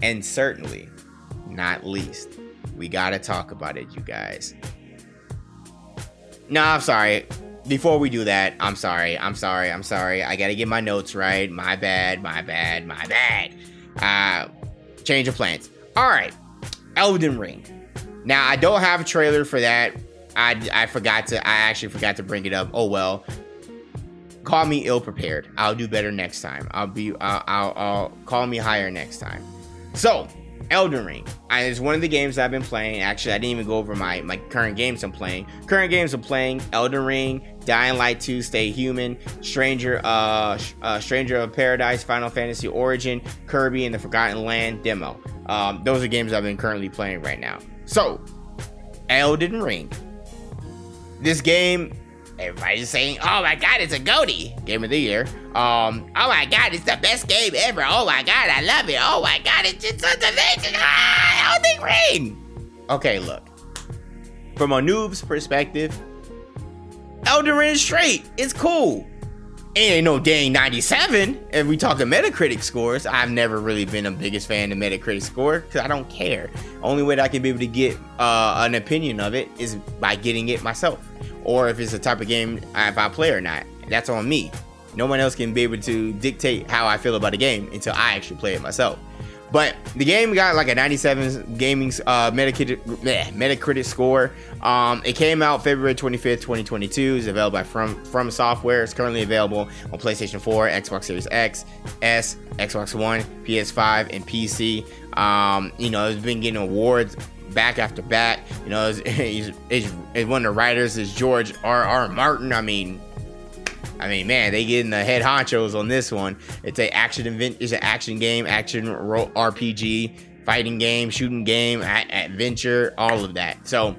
and certainly not least, we gotta talk about it, you guys. No, I'm sorry. before we do that, I'm sorry. I'm sorry. I'm sorry. I gotta get my notes right. My bad. My bad. My bad. Uh, change of plans. All right. Elden Ring. Now I don't have a trailer for that. I I forgot to. I actually forgot to bring it up. Oh well. Call me ill prepared. I'll do better next time. I'll be. I'll. I'll, I'll call me higher next time. So Elden Ring. It's one of the games I've been playing. Actually, I didn't even go over my, my current games I'm playing. Current games I'm playing: Elden Ring, Dying Light 2, Stay Human, Stranger, uh, uh, Stranger of Paradise, Final Fantasy Origin, Kirby and the Forgotten Land demo. Um, those are games I've been currently playing right now. So, Elden Ring. This game Everybody's saying, "Oh my God, it's a GOTY game of the year." Um, oh my God, it's the best game ever. Oh my God, I love it. Oh my God, it's just amazing. Ah, Elden Ring. Okay, look. From a noob's perspective, Elden Ring is straight. It's cool. Ain't no dang 97. If we talking Metacritic scores, I've never really been a biggest fan of Metacritic score because I don't care. Only way that I can be able to get uh, an opinion of it is by getting it myself or if it's a type of game if I play or not. That's on me. No one else can be able to dictate how I feel about a game until I actually play it myself. But the game got like a 97 gaming uh, Metacritic, Metacritic score. Um, it came out February 25th, 2022. It's available by From FromSoftware. It's currently available on PlayStation 4, Xbox Series X, S, Xbox One, PS5, and PC. Um, you know, it's been getting awards back after back. You know, he's, he's, he's one of the writers is George R. R. Martin. I mean, I mean, man, they getting the head honchos on this one. It's a action event. It's an action game, action RPG, fighting game, shooting game, adventure, all of that. So,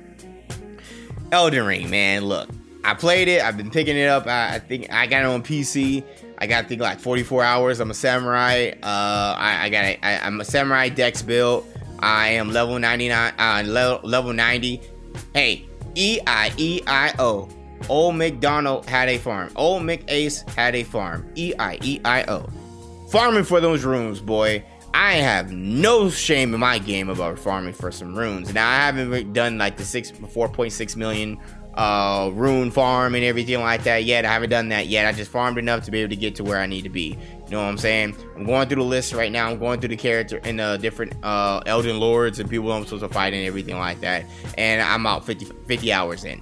Elden Ring, man, look, I played it. I've been picking it up. I, I think I got it on PC. I got I think like 44 hours. I'm a samurai. Uh, I, I got a, I, I'm a samurai dex build. I am level 99, uh, level, level 90. Hey, E I E I O. Old McDonald had a farm. Old McAce had a farm. E I E I O. Farming for those runes, boy. I have no shame in my game about farming for some runes. Now I haven't done like the six, 4.6 million uh, rune farm and everything like that yet. I haven't done that yet. I just farmed enough to be able to get to where I need to be. You know what I'm saying? I'm going through the list right now. I'm going through the character and the different uh, Elden Lords and people I'm supposed to fight and everything like that. And I'm out 50, 50 hours in.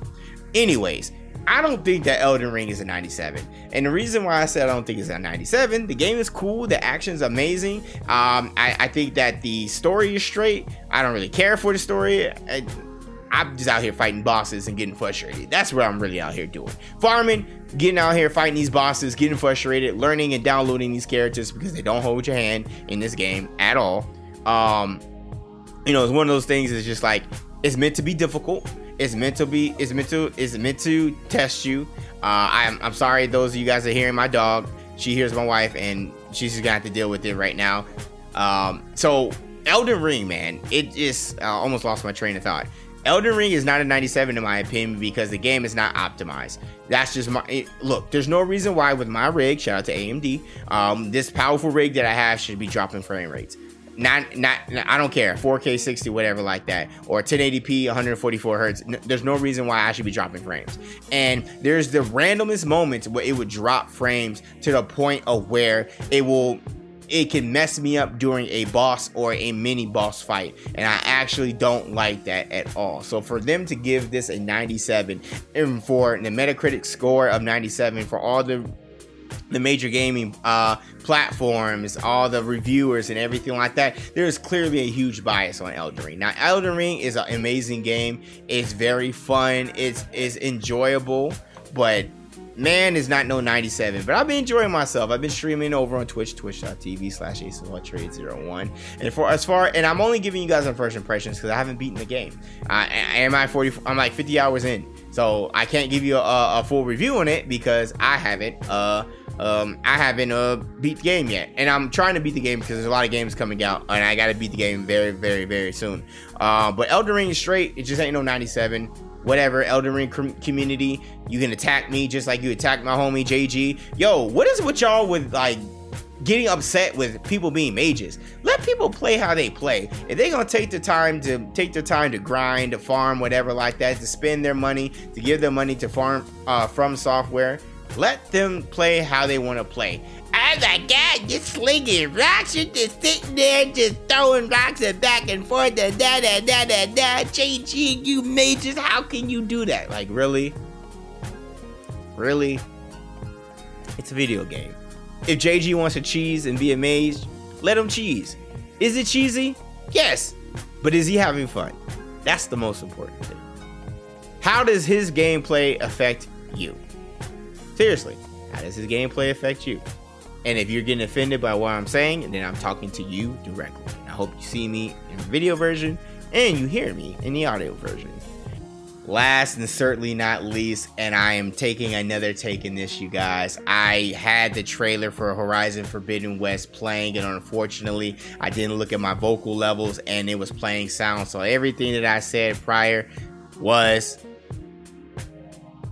Anyways, I don't think that Elden Ring is a 97. And the reason why I said I don't think it's a 97, the game is cool, the action is amazing. Um, I, I, think that the story is straight. I don't really care for the story. I, I'm just out here fighting bosses and getting frustrated. That's what I'm really out here doing. Farming, getting out here fighting these bosses, getting frustrated, learning and downloading these characters because they don't hold your hand in this game at all. Um, you know, it's one of those things. It's just like it's meant to be difficult. It's meant to be. It's meant to. It's meant to test you. Uh, I'm. I'm sorry, those of you guys are hearing my dog. She hears my wife, and she's just gonna have to deal with it right now. Um, so Elden Ring, man, it just I almost lost my train of thought. Elden Ring is not a 97 in my opinion because the game is not optimized. That's just my it, look. There's no reason why with my rig, shout out to AMD, um, this powerful rig that I have should be dropping frame rates. Not, not, I don't care, 4K 60, whatever, like that, or 1080p, 144 hertz. there's no reason why I should be dropping frames. And there's the randomest moments where it would drop frames to the point of where it will it can mess me up during a boss or a mini boss fight and i actually don't like that at all so for them to give this a 97 and for the metacritic score of 97 for all the the major gaming uh, platforms, all the reviewers, and everything like that, there is clearly a huge bias on Elden Ring. Now, Elden Ring is an amazing game. It's very fun. It's it's enjoyable, but man is not no 97 but i've been enjoying myself i've been streaming over on twitch twitch.tv slash trade01 and for as far and i'm only giving you guys my first impressions because i haven't beaten the game uh, am i 40 i'm like 50 hours in so i can't give you a, a full review on it because i haven't uh um, I haven't uh, beat the game yet, and I'm trying to beat the game because there's a lot of games coming out, and I got to beat the game very, very, very soon. Uh, but Elden Ring is straight; it just ain't no 97 whatever Elden Ring community. You can attack me just like you attacked my homie JG. Yo, what is with y'all with like getting upset with people being mages. Let people play how they play. If they're gonna take the time to take the time to grind, to farm, whatever like that, to spend their money, to give their money to farm uh, FromSoftware, let them play how they want to play. Oh my god, you're slinging rocks, you're just sitting there just throwing rocks and back and forth and da da da da da changing you mages, how can you do that? Like really? Really? It's a video game. If JG wants to cheese and be amazed, let him cheese. Is it cheesy? Yes. But is he having fun? That's the most important thing. How does his gameplay affect you? Seriously, how does his gameplay affect you? And if you're getting offended by what I'm saying, then I'm talking to you directly. I hope you see me in the video version and you hear me in the audio version. Last and certainly not least, and I am taking another take in this, you guys. I had the trailer for Horizon Forbidden West playing, and unfortunately, I didn't look at my vocal levels and it was playing sound. So everything that I said prior was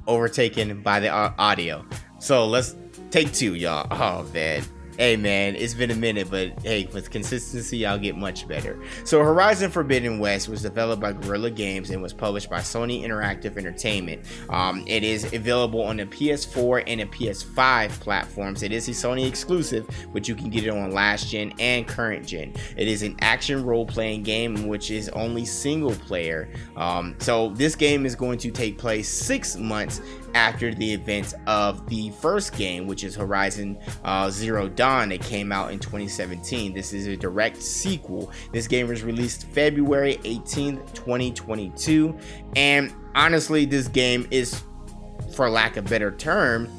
overtaken by the audio. So let's take two, y'all. Oh, man hey man, it's been a minute, but hey, with consistency, I'll get much better. So, Horizon Forbidden West was developed by Guerrilla Games and was published by Sony Interactive Entertainment. Um, it is available on the PS4 and the PS5 platforms. It is a Sony exclusive, but you can get it on last gen and current gen. It is an action role playing game, which is only single player. Um, so, this game is going to take place six months after the events of the first game, which is Horizon uh, Zero Dawn, that came out in 2017. This is a direct sequel. This game was released February 18th, 2022. And honestly, this game is, for lack of better term,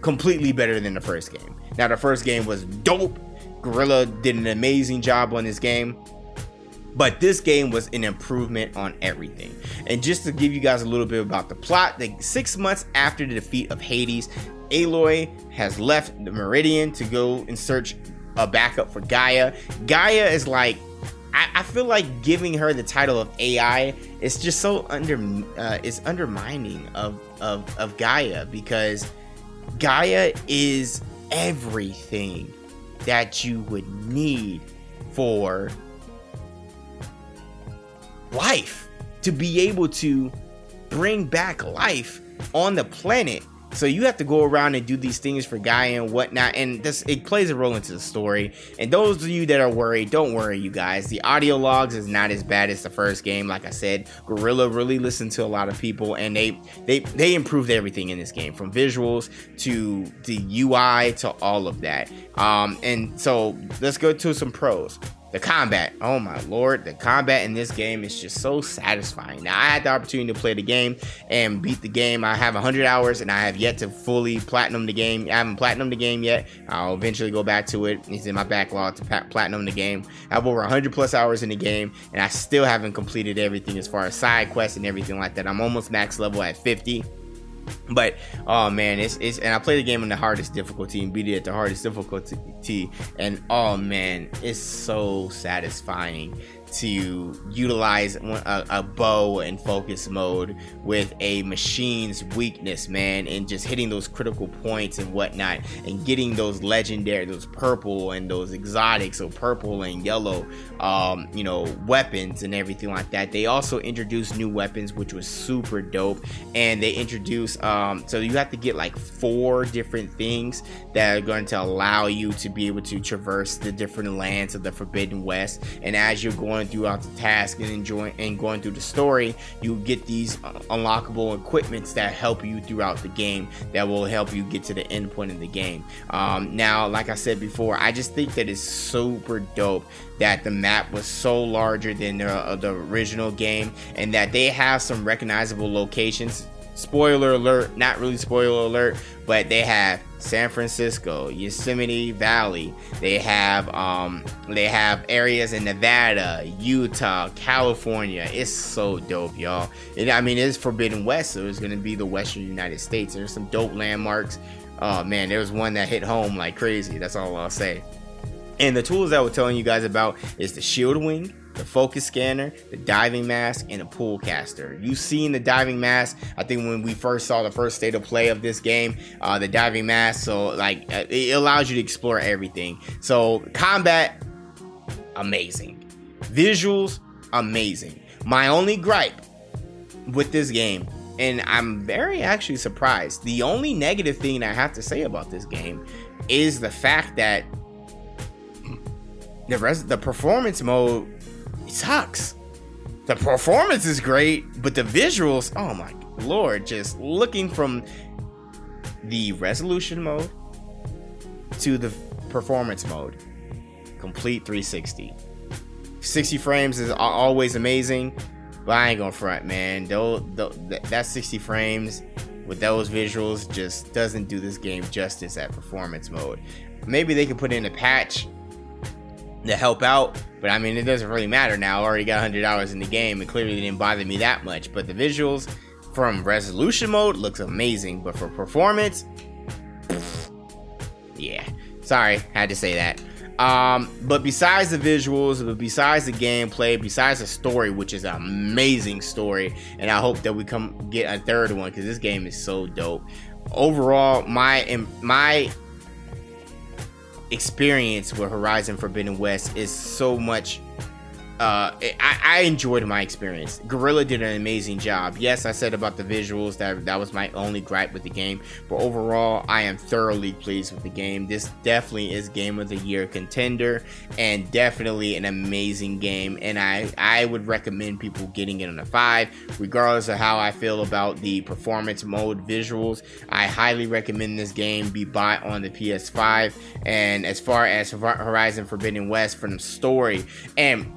completely better than the first game. Now, the first game was dope. Guerrilla did an amazing job on this game. But this game was an improvement on everything. And just to give you guys a little bit about the plot, the six months after the defeat of Hades, Aloy has left the Meridian to go and search a backup for Gaia. Gaia is like I, feel like giving her the title of AI is just so under uh, undermining of, of of Gaia because Gaia is everything that you would need for life to be able to bring back life on the planet. So you have to go around and do these things for Gaia and whatnot, and this it plays a role into the story. And those of you that are worried, don't worry, you guys. The audio logs is not as bad as the first game. Like I said, Guerrilla really listened to a lot of people, and they they they improved everything in this game, from visuals to the UI to all of that. Um, and so let's go to some pros the combat. Oh my lord the combat in this game is just so satisfying. Now i had the opportunity to play the game and beat the game. I have 100 hours and i have yet to fully platinum the game. I haven't platinum the game yet. I'll eventually go back to it. It's in my backlog to platinum the game. I have over 100 plus hours in the game and i still haven't completed everything as far as side quests and everything like that. I'm almost max level at 50 but oh man, it's it's and I play the game on the hardest difficulty and beat it at the hardest difficulty, and oh man, it's so satisfying to utilize a, a, bow and focus mode with a machine's weakness, man, and just hitting those critical points and whatnot, and getting those legendary, those purple and those exotic, so purple and yellow, um, you know, weapons and everything like that. They also introduced new weapons, which was super dope, and they introduced, um, so you have to get like four different things that are going to allow you to be able to traverse the different lands of the Forbidden West, and as you're going going throughout the task and enjoying and going through the story, you get these unlockable equipments that help you throughout the game that will help you get to the end point of the game. Um, now, like I said before, I just think that it's super dope that the map was so larger than the, uh, the original game and that they have some recognizable locations spoiler alert, not really spoiler alert, but they have San Francisco, Yosemite Valley. They have um they have areas in Nevada, Utah, California. It's so dope, y'all. And I mean, it's Forbidden West, so it's gonna be the Western United States. There's some dope landmarks. Oh man, there was one that hit home like crazy. That's all I'll say. And the tools I we're telling you guys about is the Shieldwing, the focus scanner, the diving mask, and the Pullcaster. You've seen the diving mask. I think when we first saw the first state of play of this game, uh, the diving mask. So like uh, it allows you to explore everything. So combat, amazing. Visuals, amazing. My only gripe with this game, and I'm very actually surprised. The only negative thing I have to say about this game is the fact that the rest the performance mode sucks. The performance is great, but the visuals, oh my lord, just looking from the resolution mode to the performance mode, complete 360. 60 frames is always amazing, but I ain't gonna front, man. Though, that 60 frames with those visuals just doesn't do this game justice at performance mode. Maybe they could put in a patch to help out, but I mean, it doesn't really matter now. I already got $100 in the game, and clearly didn't bother me that much. But the visuals from resolution mode looks amazing, but for performance, yeah. Sorry, had to say that. Um, but besides the visuals, but besides the gameplay, besides the story, which is an amazing story, and I hope that we come get a third one because this game is so dope. Overall, my my experience with Horizon Forbidden West is so much uh, I, I, enjoyed my experience. Guerrilla did an amazing job. Yes, I said about the visuals that that was my only gripe with the game, but overall, I am thoroughly pleased with the game. This definitely is game of the year contender, and definitely an amazing game. And I I would recommend people getting it on a five, regardless of how I feel about the performance mode visuals. I highly recommend this game be bought on the PS5. And as far as Horizon Forbidden West, from the story and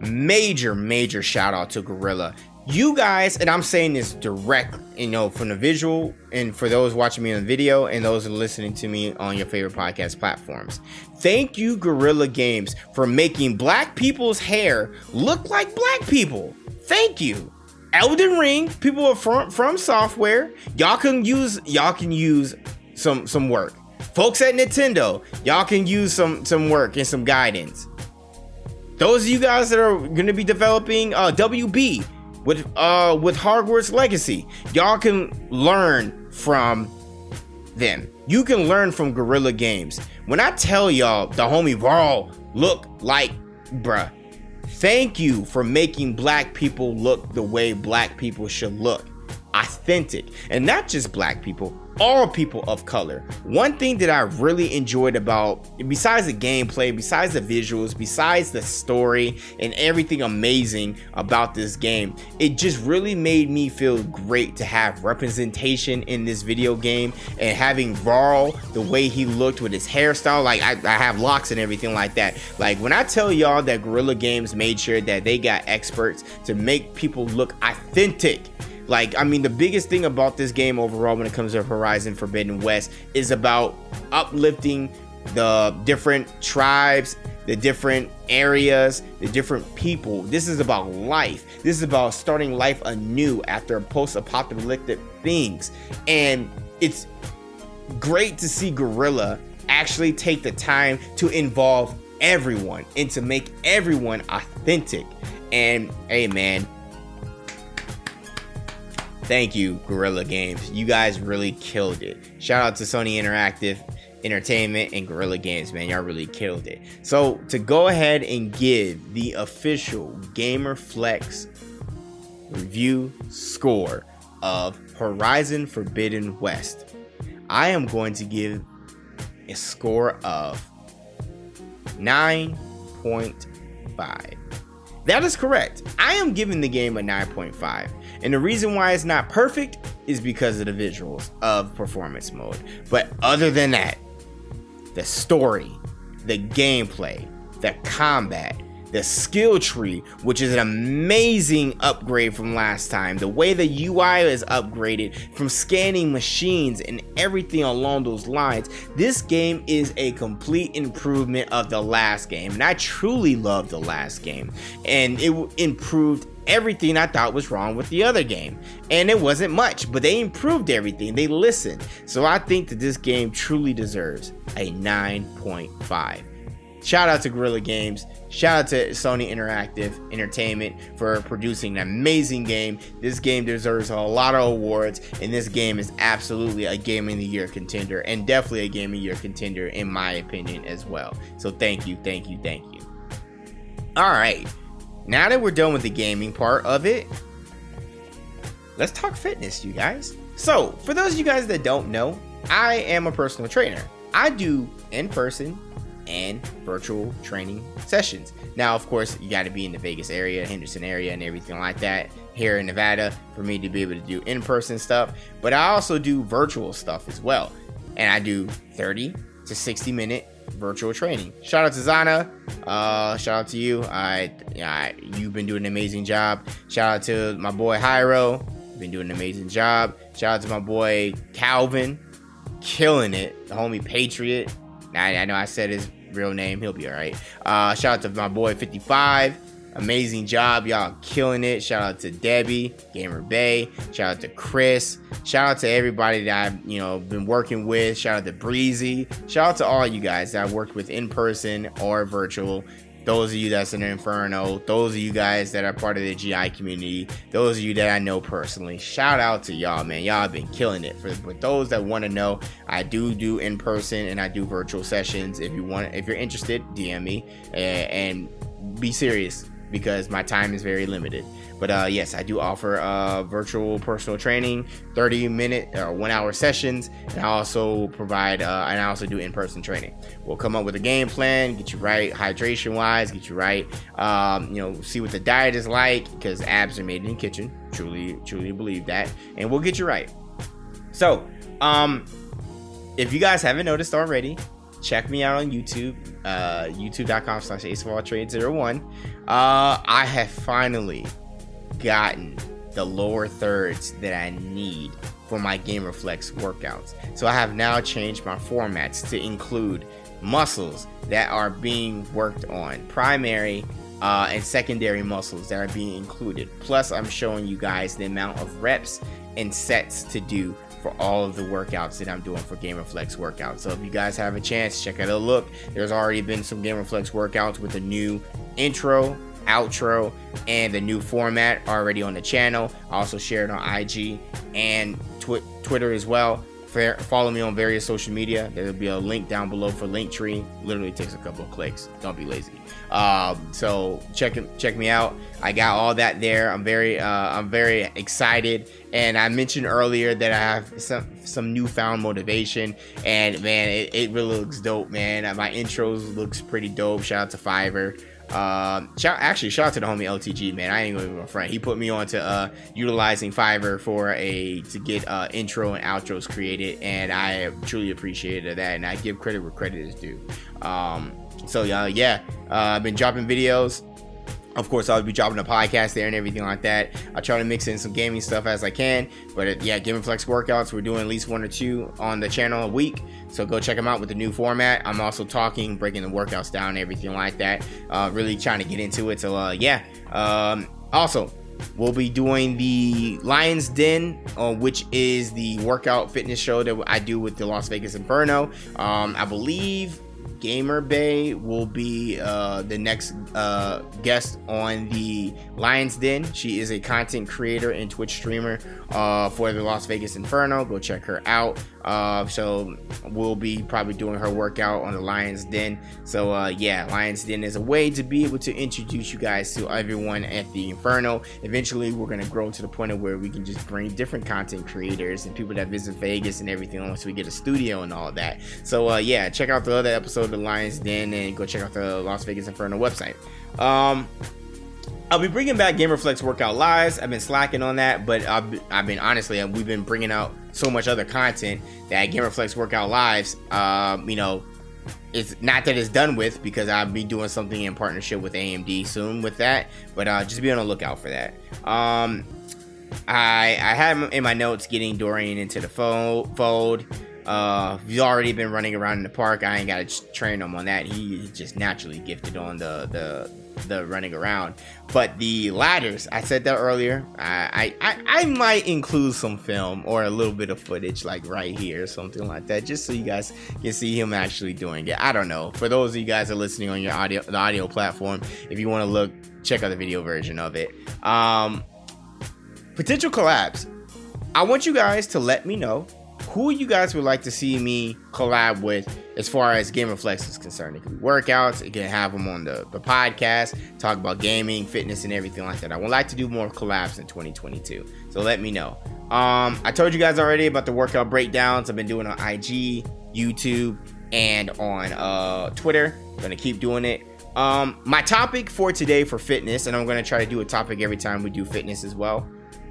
major, major shout out to Guerrilla. You guys, and I'm saying this direct, you know, from the visual, and for those watching me on the video, and those listening to me on your favorite podcast platforms. Thank you, Guerrilla Games, for making black people's hair look like black people. Thank you. Elden Ring, people from FromSoftware. y'all can use y'all can use some some work. Folks at Nintendo, y'all can use some some work and some guidance those of you guys that are going to be developing uh, WB with uh, with Hogwarts Legacy, y'all can learn from them. You can learn from Guerrilla Games. When I tell y'all the homie Varl look like bruh, thank you for making black people look the way black people should look. Authentic. And not just black people, all people of color. One thing that I really enjoyed about, besides the gameplay, besides the visuals, besides the story, and everything amazing about this game, it just really made me feel great to have representation in this video game and having Varl, the way he looked with his hairstyle, like I, I have locks and everything like that. Like when I tell y'all that Guerrilla Games made sure that they got experts to make people look authentic like, I mean, the biggest thing about this game overall when it comes to Horizon Forbidden West is about uplifting the different tribes, the different areas, the different people. This is about life. This is about starting life anew after post apocalyptic things. And it's great to see Guerrilla actually take the time to involve everyone and to make everyone authentic. And hey, man, thank you, Guerrilla Games. You guys really killed it. Shout out to Sony Interactive Entertainment and Guerrilla Games, man. Y'all really killed it. So, to go ahead and give the official GamerFlex review score of Horizon Forbidden West, I am going to give a score of 9.5. That is correct. I am giving the game a 9.5. And the reason why it's not perfect is because of the visuals of performance mode. But other than that, the story, the gameplay, the combat, the skill tree, which is an amazing upgrade from last time. The way the UI is upgraded from scanning machines and everything along those lines. This game is a complete improvement of the last game. And I truly love the last game. And it improved everything I thought was wrong with the other game. And it wasn't much, but they improved everything. They listened. So I think that this game truly deserves a 9.5. Shout out to Guerrilla Games. Shout out to Sony Interactive Entertainment for producing an amazing game. This game deserves a lot of awards, and this game is absolutely a Game of the Year contender, and definitely a Game of the Year contender, in my opinion, as well. So thank you, thank you, thank you. All right, now that we're done with the gaming part of it, let's talk fitness, you guys. So, for those of you guys that don't know, I am a personal trainer. I do in person and virtual training sessions. Now, of course, you got to be in the Vegas area, Henderson area, and everything like that here in Nevada for me to be able to do in person stuff. But I also do virtual stuff as well. And I do 30 to 60 minute virtual training. Shout out to Zana. Uh, shout out to you. I, I, you've been doing an amazing job. Shout out to my boy Hyro. Been doing an amazing job. Shout out to my boy Calvin. Killing it. The homie Patriot. I, I know I said his real name. He'll be all right. Uh, shout out to my boy 55. Amazing job, y'all killing it. Shout out to Debbie, Gamer Bay. Shout out to Chris. Shout out to everybody that I've you know been working with. Shout out to Breezy. Shout out to all you guys that I worked with in person or virtual those of you that's in Inferno, those of you guys that are part of the GI community, those of you that I know personally, shout out to y'all, man. Y'all been killing it. For, for those that want to know, I do do in person and I do virtual sessions. If you want, if you're interested, DM me and, and be serious because my time is very limited. But uh, yes, I do offer uh, virtual personal training, 30 minute or one hour sessions, and I also provide uh, and I also do in person training. We'll come up with a game plan, get you right hydration wise, get you right. Um, you know, see what the diet is like because abs are made in the kitchen. Truly, truly believe that, and we'll get you right. So, um, if you guys haven't noticed already, check me out on YouTube, uh, youtube.com slash aceofalltrade01. Uh, I have finally gotten the lower thirds that I need for my GamerFlex workouts. So I have now changed my formats to include muscles that are being worked on, primary uh, and secondary muscles that are being included. Plus, I'm showing you guys the amount of reps and sets to do for all of the workouts that I'm doing for GamerFlex workouts. So if you guys have a chance, check out a look. There's already been some GamerFlex workouts with a new intro outro and the new format already on the channel. I also shared on IG and tw- Twitter as well. Follow me on various social media. There'll be a link down below for Linktree. Literally takes a couple of clicks. Don't be lazy. Um, so check check me out. I got all that there. I'm very uh, I'm very excited. And I mentioned earlier that I have some some newfound motivation. And man, it, it really looks dope, man. My intros looks pretty dope. Shout out to Fiverr. Um, shout, actually, shout out to the homie LTG, man. I ain't gonna be my friend. He put me on to uh, utilizing Fiverr for a to get uh, intro and outros created, and I truly appreciated that. And I give credit where credit is due. Um, so uh, yeah, uh, I've been dropping videos. Of course, I'll be dropping a podcast there and everything like that. I try to mix in some gaming stuff as I can. But uh, yeah, Flex workouts, we're doing at least one or two on the channel a week. So go check them out with the new format. I'm also talking, breaking the workouts down, everything like that. Uh, really trying to get into it. So uh, yeah. Um, also, we'll be doing the Lions Den, uh, which is the workout fitness show that I do with the Las Vegas Inferno. Um, I believe Gamer Bay will be uh, the next uh, guest on the Lions Den. She is a content creator and Twitch streamer uh, for the Las Vegas Inferno. Go check her out. Uh, so we'll be probably doing her workout on the Lions Den. So uh, yeah, Lions Den is a way to be able to introduce you guys to everyone at the Inferno. Eventually, we're gonna grow to the point of where we can just bring different content creators and people that visit Vegas and everything once we get a studio and all that. So uh, yeah, check out the other episode of the Lions Den and go check out the Las Vegas Inferno website. Um, I'll be bringing back GamerFlex Workout Lives. I've been slacking on that, but I've, I've been honestly, we've been bringing out so much other content that GamerFlex Workout Lives, um, you know, it's not that it's done with because I'll be doing something in partnership with AMD soon with that, but uh, just be on the lookout for that. Um, I I had in my notes getting Dorian into the fold. Uh, he's already been running around in the park. I ain't got to train him on that. He just naturally gifted on the the the running around. But the ladders, I said that earlier. I, I I might include some film or a little bit of footage, like right here, or something like that, just so you guys can see him actually doing it. I don't know. For those of you guys that are listening on your audio, the audio platform, if you want to look, check out the video version of it. Um, potential collabs. I want you guys to let me know who you guys would like to see me collab with as far as Gamer Flex is concerned. It can be workouts, it can have them on the, the podcast, talk about gaming, fitness, and everything like that. I would like to do more collabs in 2022. So let me know. Um, I told you guys already about the workout breakdowns I've been doing on IG, YouTube, and on uh, Twitter. Gonna keep doing it. Um, my topic for today for fitness, and I'm gonna try to do a topic every time we do fitness as well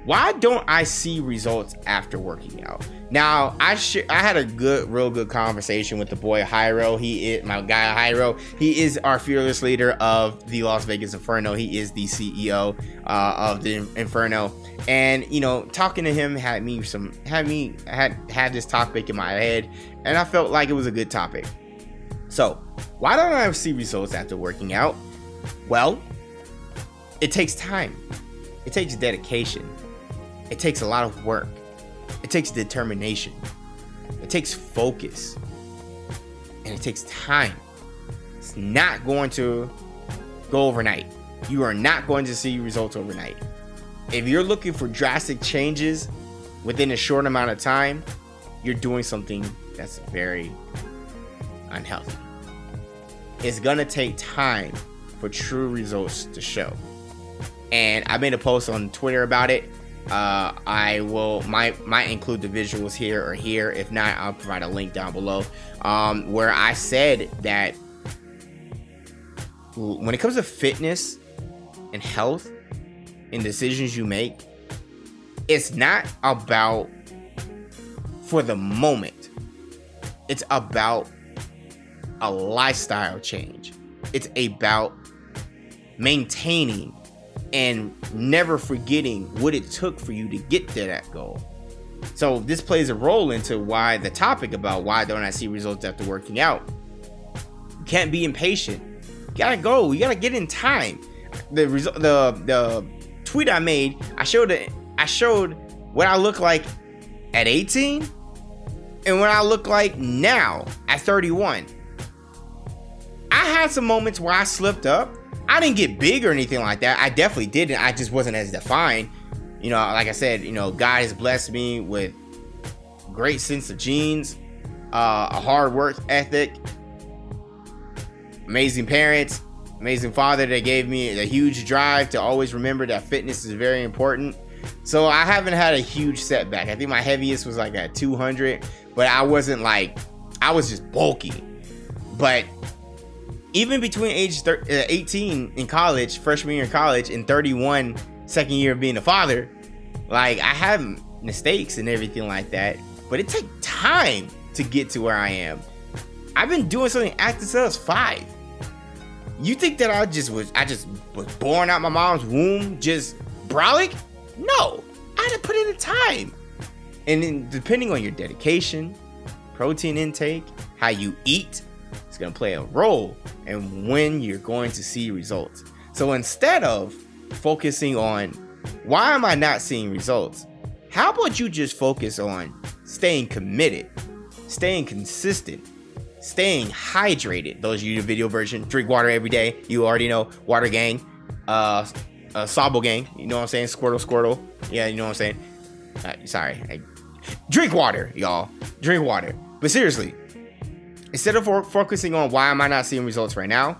why don't I see results after working out? Now, I sh- I had a good, real good conversation with the boy Hyro. He is my guy Hyro. He is our fearless leader of the Las Vegas Inferno. He is the CEO uh, of the Inferno, and you know, talking to him had me some had me had had this topic in my head, and I felt like it was a good topic. So, why don't I see results after working out? Well, it takes time. It takes dedication it takes a lot of work. It takes determination. It takes focus. And it takes time. It's not going to go overnight. You are not going to see results overnight. If you're looking for drastic changes within a short amount of time, you're doing something that's very unhealthy. It's gonna take time for true results to show. And I made a post on Twitter about it. Uh, I will might might include the visuals here or here. If not, I'll provide a link down below um, where I said that when it comes to fitness and health and decisions you make, it's not about for the moment. It's about a lifestyle change. It's about maintaining and never forgetting what it took for you to get to that goal. So this plays a role into why the topic about why don't I see results after working out. You can't be impatient. You gotta go. You gotta get in time. The result, the the tweet I made, I showed it. I showed what I look like at 18 and what I look like now at 31. I had some moments where I slipped up I didn't get big or anything like that. I definitely didn't. I just wasn't as defined. You know, like I said, you know, God has blessed me with great sense of genes, uh, a hard work ethic, amazing parents, amazing father that gave me a huge drive to always remember that fitness is very important. So I haven't had a huge setback. I think my heaviest was like at 200, but I wasn't like I was just bulky. But even between age thir- uh, 18 in college, freshman year in college, and 31 second year of being a father, like I have mistakes and everything like that, but it takes time to get to where I am. I've been doing something active since I was five. You think that I just was I just was born out my mom's womb just brolic? No, I had to put in the time. And then depending on your dedication, protein intake, how you eat, going to play a role in when you're going to see results. So instead of focusing on why am I not seeing results, how about you just focus on staying committed, staying consistent, staying hydrated. Those you the video version, drink water every day. You already know, water gang, uh, uh Sabo gang. You know what I'm saying? Squirtle, Squirtle. Yeah, you know what I'm saying. Uh, sorry, I, drink water, y'all. Drink water. But seriously, instead of focusing on why am I not seeing results right now,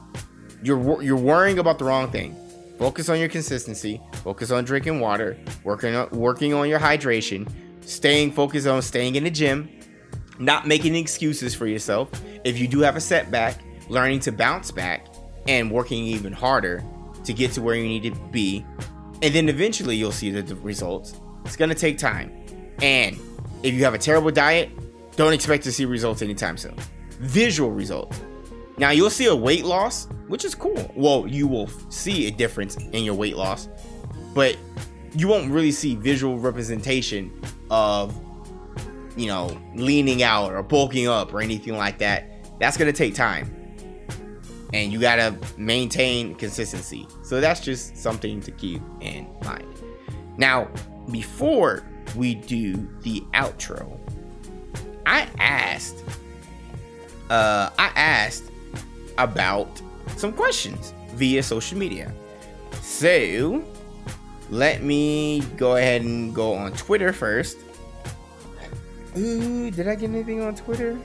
you're you're worrying about the wrong thing. Focus on your consistency. Focus on drinking water. Working on, working on your hydration. Staying focused on staying in the gym. Not making excuses for yourself. If you do have a setback, learning to bounce back and working even harder to get to where you need to be. And then eventually you'll see the results. It's gonna take time. And if you have a terrible diet, don't expect to see results anytime soon visual results. Now you'll see a weight loss, which is cool. Well, you will see a difference in your weight loss, but you won't really see visual representation of you know leaning out or bulking up or anything like that. That's gonna take time. and you gotta maintain consistency. So that's just something to keep in mind. Now, before we do the outro, I asked, uh, I asked about some questions via social media. So let me go ahead and go on Twitter first. Ooh, did I get anything on Twitter?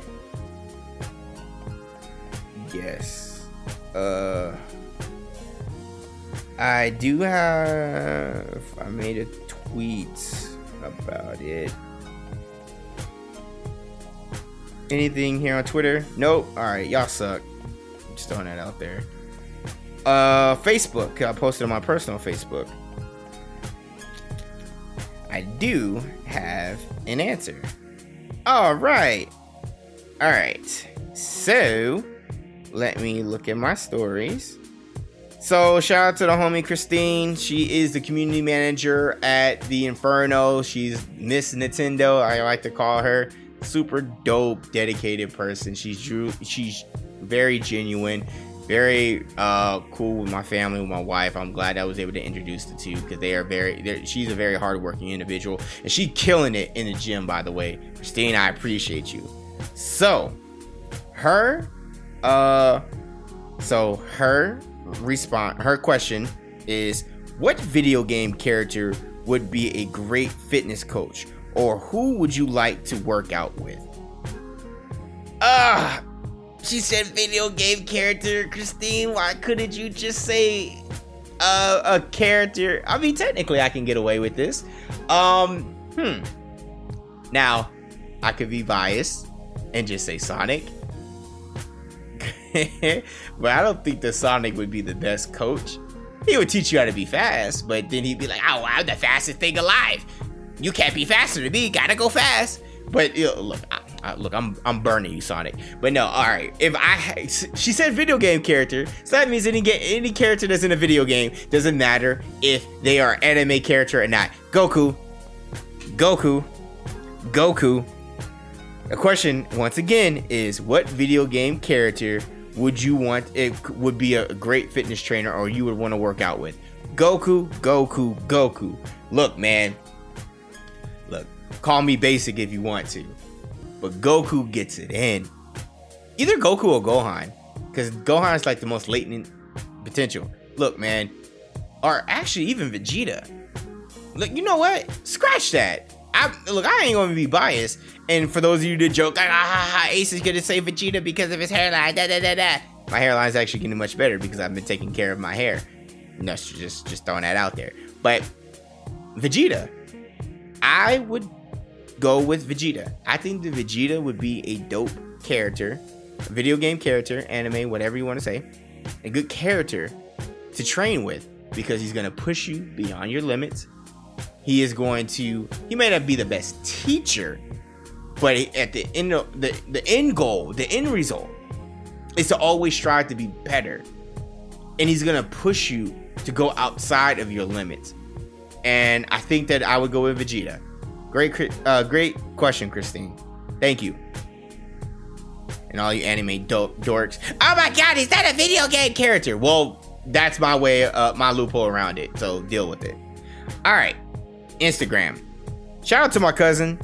Yes. Uh I do have I made a tweet about it. Anything here on Twitter? Nope. Alright, y'all suck. Just throwing that out there. Uh Facebook. I posted on my personal Facebook. I do have an answer. All right. All right. So, let me look at my stories. So, shout out to the homie Christine. She is the community manager at the Inferno. She's Miss Nintendo, I like to call her. Super dope, dedicated person. She's drew she's very genuine very uh, cool with my family, with my wife. I'm glad I was able to introduce the two because they are very. She's a very hardworking individual, and she killing it in the gym. By the way, Christine, I appreciate you. So, her, uh, so her response, her question is, what video game character would be a great fitness coach, or who would you like to work out with? Ah. She said video game character. Christine, why couldn't you just say uh, a character? I mean, technically, I can get away with this. Um, hmm. Now, I could be biased and just say Sonic. but I don't think that Sonic would be the best coach. He would teach you how to be fast, but then he'd be like, "Oh, I'm the fastest thing alive. You can't be faster than me. Gotta go fast." But you know, look, I, uh, look, I'm I'm burning you, Sonic. But no, all right. If I she said video game character, so that means any any character that's in a video game doesn't matter if they are anime character or not. Goku, Goku, Goku. A question once again is what video game character would you want it would be a great fitness trainer or you would want to work out with? Goku, Goku, Goku. Look, man. Call me basic if you want to but Goku gets it in. Either Goku or Gohan, because Gohan is like the most latent potential. Look, man, or actually even Vegeta. Look, you know what? Scratch that. I look, I ain't gonna be biased. And for those of you that joke, ah, ha, Ace is gonna say Vegeta because of his hairline, da da da da. My hairline's actually getting much better because I've been taking care of my hair. No, just just throwing that out there. But Vegeta, I would go with Vegeta. I think the Vegeta would be a dope character, video game character, anime, whatever you want to say, a good character to train with because he's going to push you beyond your limits. He is going to, he may not be the best teacher, but at the end of the, the end goal, the end result is to always strive to be better. And he's going to push you to go outside of your limits. And I think that I would go with Vegeta. Great, uh, great question, Christine. Thank you. And all you anime do- dorks. Oh my god, is that a video game character? Well, that's my way, uh, my loophole around it. So deal with it. All right, Instagram. Shout out to my cousin.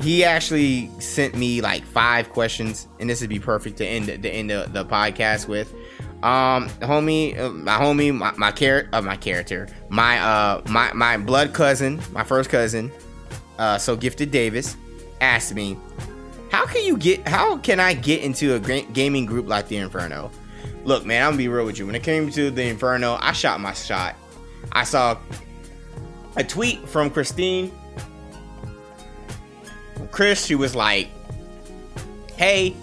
He actually sent me like five questions, and this would be perfect to end the end the, the podcast with. Um, homie, my homie, my my, uh, my character, my uh, my my blood cousin, my first cousin, uh, so Gifted Davis asked me, "How can you get? How can I get into a gaming group like the Inferno?" Look, man, I'm gonna be real with you. When it came to the Inferno, I shot my shot. I saw a tweet from Christine. Chris, she was like, "Hey,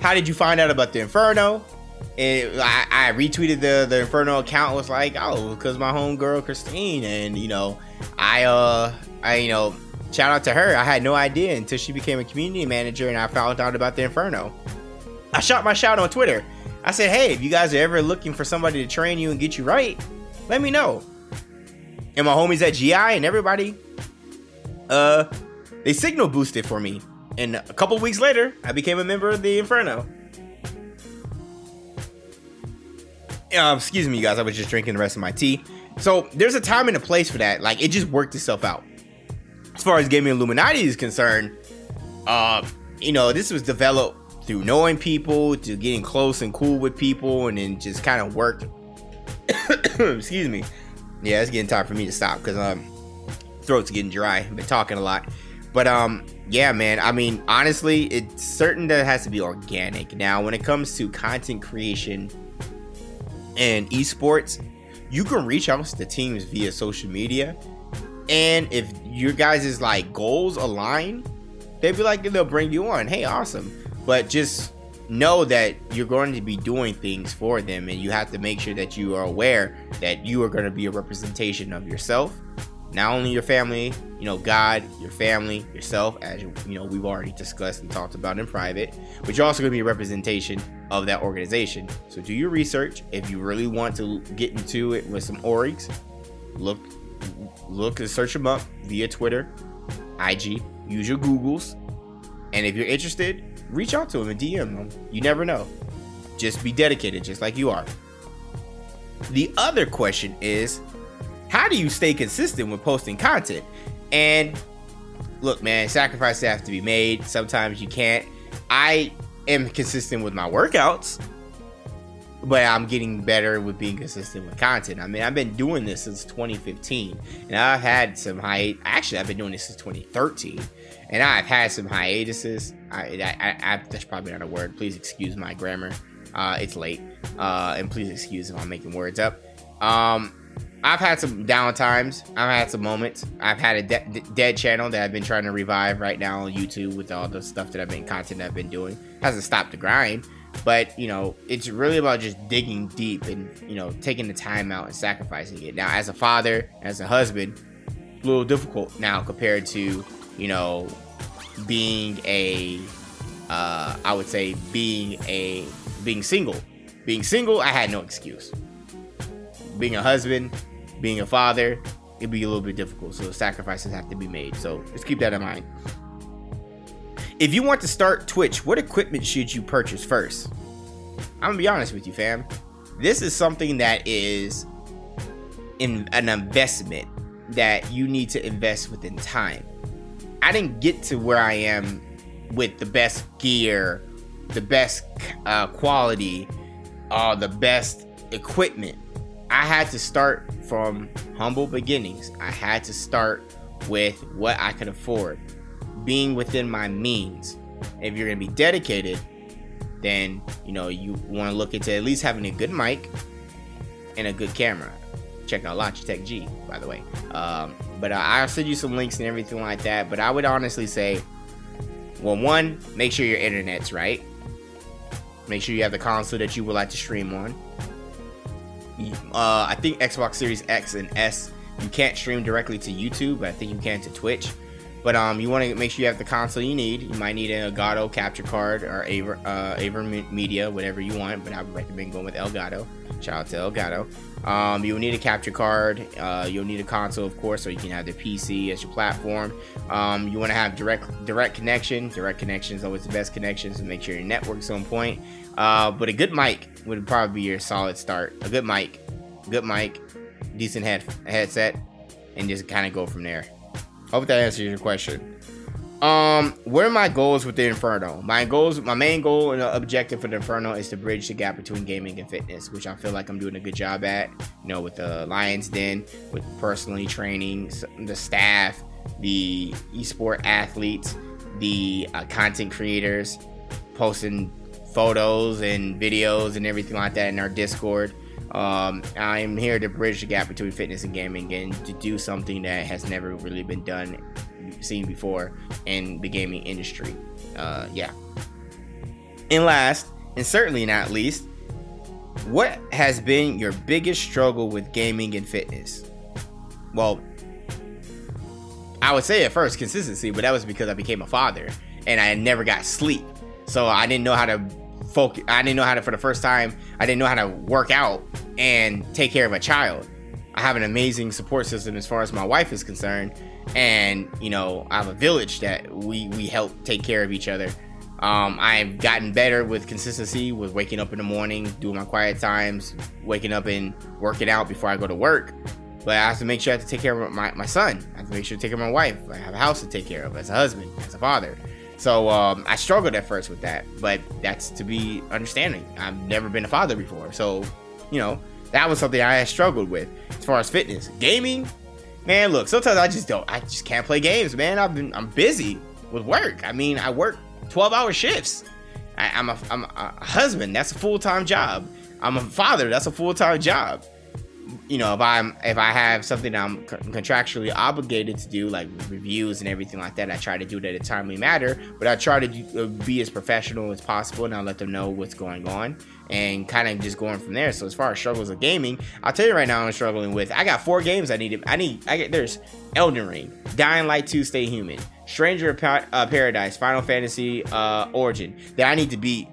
how did you find out about the Inferno?" And I, I retweeted the the Inferno account. Was like, "Oh, because my homegirl Christine, and you know, I uh, I you know." Shout out to her. I had no idea until she became a community manager and I found out about the Inferno. I shot my shot on Twitter. I said, hey, if you guys are ever looking for somebody to train you and get you right, let me know. And my homies at GI and everybody, uh, they signal boosted for me. And a couple weeks later, I became a member of the Inferno. Uh, excuse me, you guys. I was just drinking the rest of my tea. So there's a time and a place for that. Like it just worked itself out. As far as gaming Illuminati is concerned, uh, you know, this was developed through knowing people, to getting close and cool with people, and then just kind of worked. excuse me. Yeah, it's getting time for me to stop because um, throat's getting dry. I've been talking a lot. But um, yeah, man. I mean, honestly, it's certain that it has to be organic. Now, when it comes to content creation and esports, you can reach out to teams via social media. And if your guys' like goals align, they'd be like they'll bring you on. Hey, awesome. But just know that you're going to be doing things for them and you have to make sure that you are aware that you are going to be a representation of yourself not only your family, you know, God, your family, yourself, as you, know, we've already discussed and talked about in private, but you're also going to be a representation of that organization. So do your research. If you really want to get into it with some orgs, look, look and search them up via Twitter, IG, use your Googles, and if you're interested, reach out to them and DM them. You never know. Just be dedicated, just like you are. The other question is how do you stay consistent with posting content? And look, man, sacrifices have to be made. Sometimes you can't. I am consistent with my workouts, but I'm getting better with being consistent with content. I mean, I've been doing this since 2015, and I've had some high. Actually, I've been doing this since 2013, and I've had some hiatuses. I, I, I, that's probably not a word. Please excuse my grammar. Uh, it's late, uh, and please excuse if I'm making words up. Um, I've had some down times. I've had some moments. I've had a de- dead channel that I've been trying to revive right now on YouTube with all the stuff that I've been content I've been doing. Hasn't stopped the grind, but you know, it's really about just digging deep and you know, taking the time out and sacrificing it. Now, as a father, as a husband, a little difficult now compared to you know, being a, uh, I would say being a being single. Being single, I had no excuse. Being a husband, being a father, it'd be a little bit difficult. So sacrifices have to be made. So just keep that in mind. If you want to start Twitch, what equipment should you purchase first? I'm gonna be honest with you, fam. This is something that is in an investment that you need to invest within time. I didn't get to where I am with the best gear, the best uh, quality, uh, the best equipment I had to start from humble beginnings. I had to start with what I could afford, being within my means. If you're going to be dedicated, then you know you want to look into at least having a good mic and a good camera. Check out Logitech G, by the way. Um, but uh, I'll send you some links and everything like that. But I would honestly say, well, one, make sure your internet's right. Make sure you have the console that you would like to stream on uh, I think Xbox Series X and S you can't stream directly to YouTube. But I think you can to Twitch. But um, you want to make sure you have the console you need. You might need an Elgato capture card or Aver, uh, AVerMedia, whatever you want. But I would recommend going with Elgato. Shout out to Elgato. Um, you'll need a capture card. Uh, you'll need a console, of course, so you can have the PC as your platform. Um, you want to have direct direct connection. Direct connection is always the best connection, so make sure your network's on point. Uh, but a good mic would probably be your solid start. A good mic, good mic, decent head headset, and just kind of go from there. Hope that answers your question. Um, what are my goals with the Inferno? My goals, my main goal and objective for the Inferno is to bridge the gap between gaming and fitness, which I feel like I'm doing a good job at. You know, with the Lions Den, with personally training the staff, the esport athletes, the uh, content creators, posting photos and videos and everything like that in our Discord. Um, I'm here to bridge the gap between fitness and gaming and to do something that has never really been done, seen before in the gaming industry. Uh, yeah. And last, and certainly not least, what has been your biggest struggle with gaming and fitness? Well, I would say at first consistency, but that was because I became a father and I never got sleep. So I didn't know how to focus. I didn't know how to, for the first time, I didn't know how to work out and take care of a child. I have an amazing support system as far as my wife is concerned, and you know I have a village that we we help take care of each other. Um, I've gotten better with consistency with waking up in the morning, doing my quiet times, waking up and working out before I go to work. But I have to make sure I have to take care of my, my son. I have to make sure to take care of my wife. I have a house to take care of as a husband, as a father. So um, I struggled at first with that, but that's to be understanding. I've never been a father before, so you know that was something I struggled with as far as fitness, gaming. Man, look, sometimes I just don't. I just can't play games, man. I've been I'm busy with work. I mean, I work 12 hour shifts. I, am a, I'm a husband. That's a full time job. I'm a father. That's a full time job. You know, if I'm if I have something I'm contractually obligated to do, like reviews and everything like that, I try to do it at a timely matter. But I try to do, uh, be as professional as possible, and I let them know what's going on, and kind of just going from there. So as far as struggles of gaming, I'll tell you right now, I'm struggling with. I got four games I need. To, I need. I get there's Elden Ring, Dying Light 2, Stay Human, Stranger pa- uh, Paradise, Final Fantasy uh, Origin that I need to beat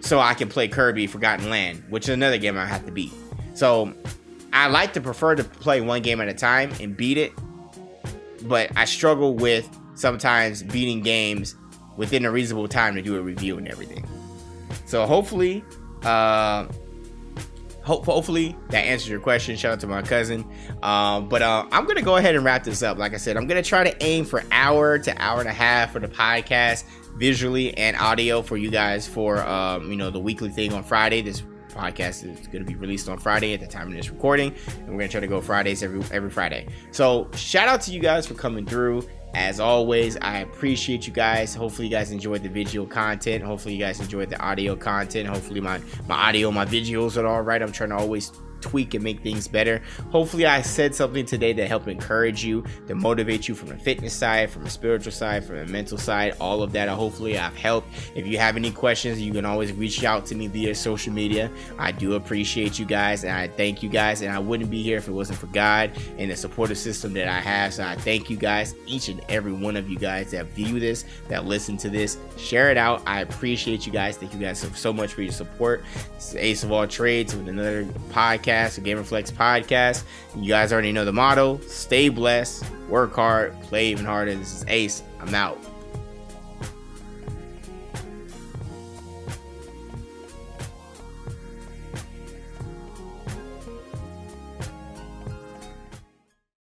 so I can play Kirby Forgotten Land, which is another game I have to beat. So I like to prefer to play one game at a time and beat it, but I struggle with sometimes beating games within a reasonable time to do a review and everything. So hopefully, uh, hope, hopefully that answers your question. Shout out to my cousin. Um, but uh, I'm gonna go ahead and wrap this up. Like I said, I'm gonna try to aim for hour to hour and a half for the podcast, visually and audio for you guys for um, you know the weekly thing on Friday. This podcast is going to be released on Friday at the time of this recording, and we're going to try to go Fridays every every Friday. So shout out to you guys for coming through. As always, I appreciate you guys. Hopefully, you guys enjoyed the video content. Hopefully, you guys enjoyed the audio content. Hopefully, my my audio, my videos are all right. I'm trying to always tweak and make things better. Hopefully, I said something today that helped encourage you, to motivate you from a fitness side, from a spiritual side, from a mental side, all of that. Hopefully, I've helped. If you have any questions, you can always reach out to me via social media. I do appreciate you guys and I thank you guys. And I wouldn't be here if it wasn't for God and the supportive system that I have. So I thank you guys, each and every one of you guys that view this, that listen to this, share it out. I appreciate you guys. Thank you guys so, so much for your support. It's Ace of All Trades with another podcast podcast, the Gamerflex podcast. You guys already know the motto stay blessed, work hard, play even harder. This is Ace. I'm out.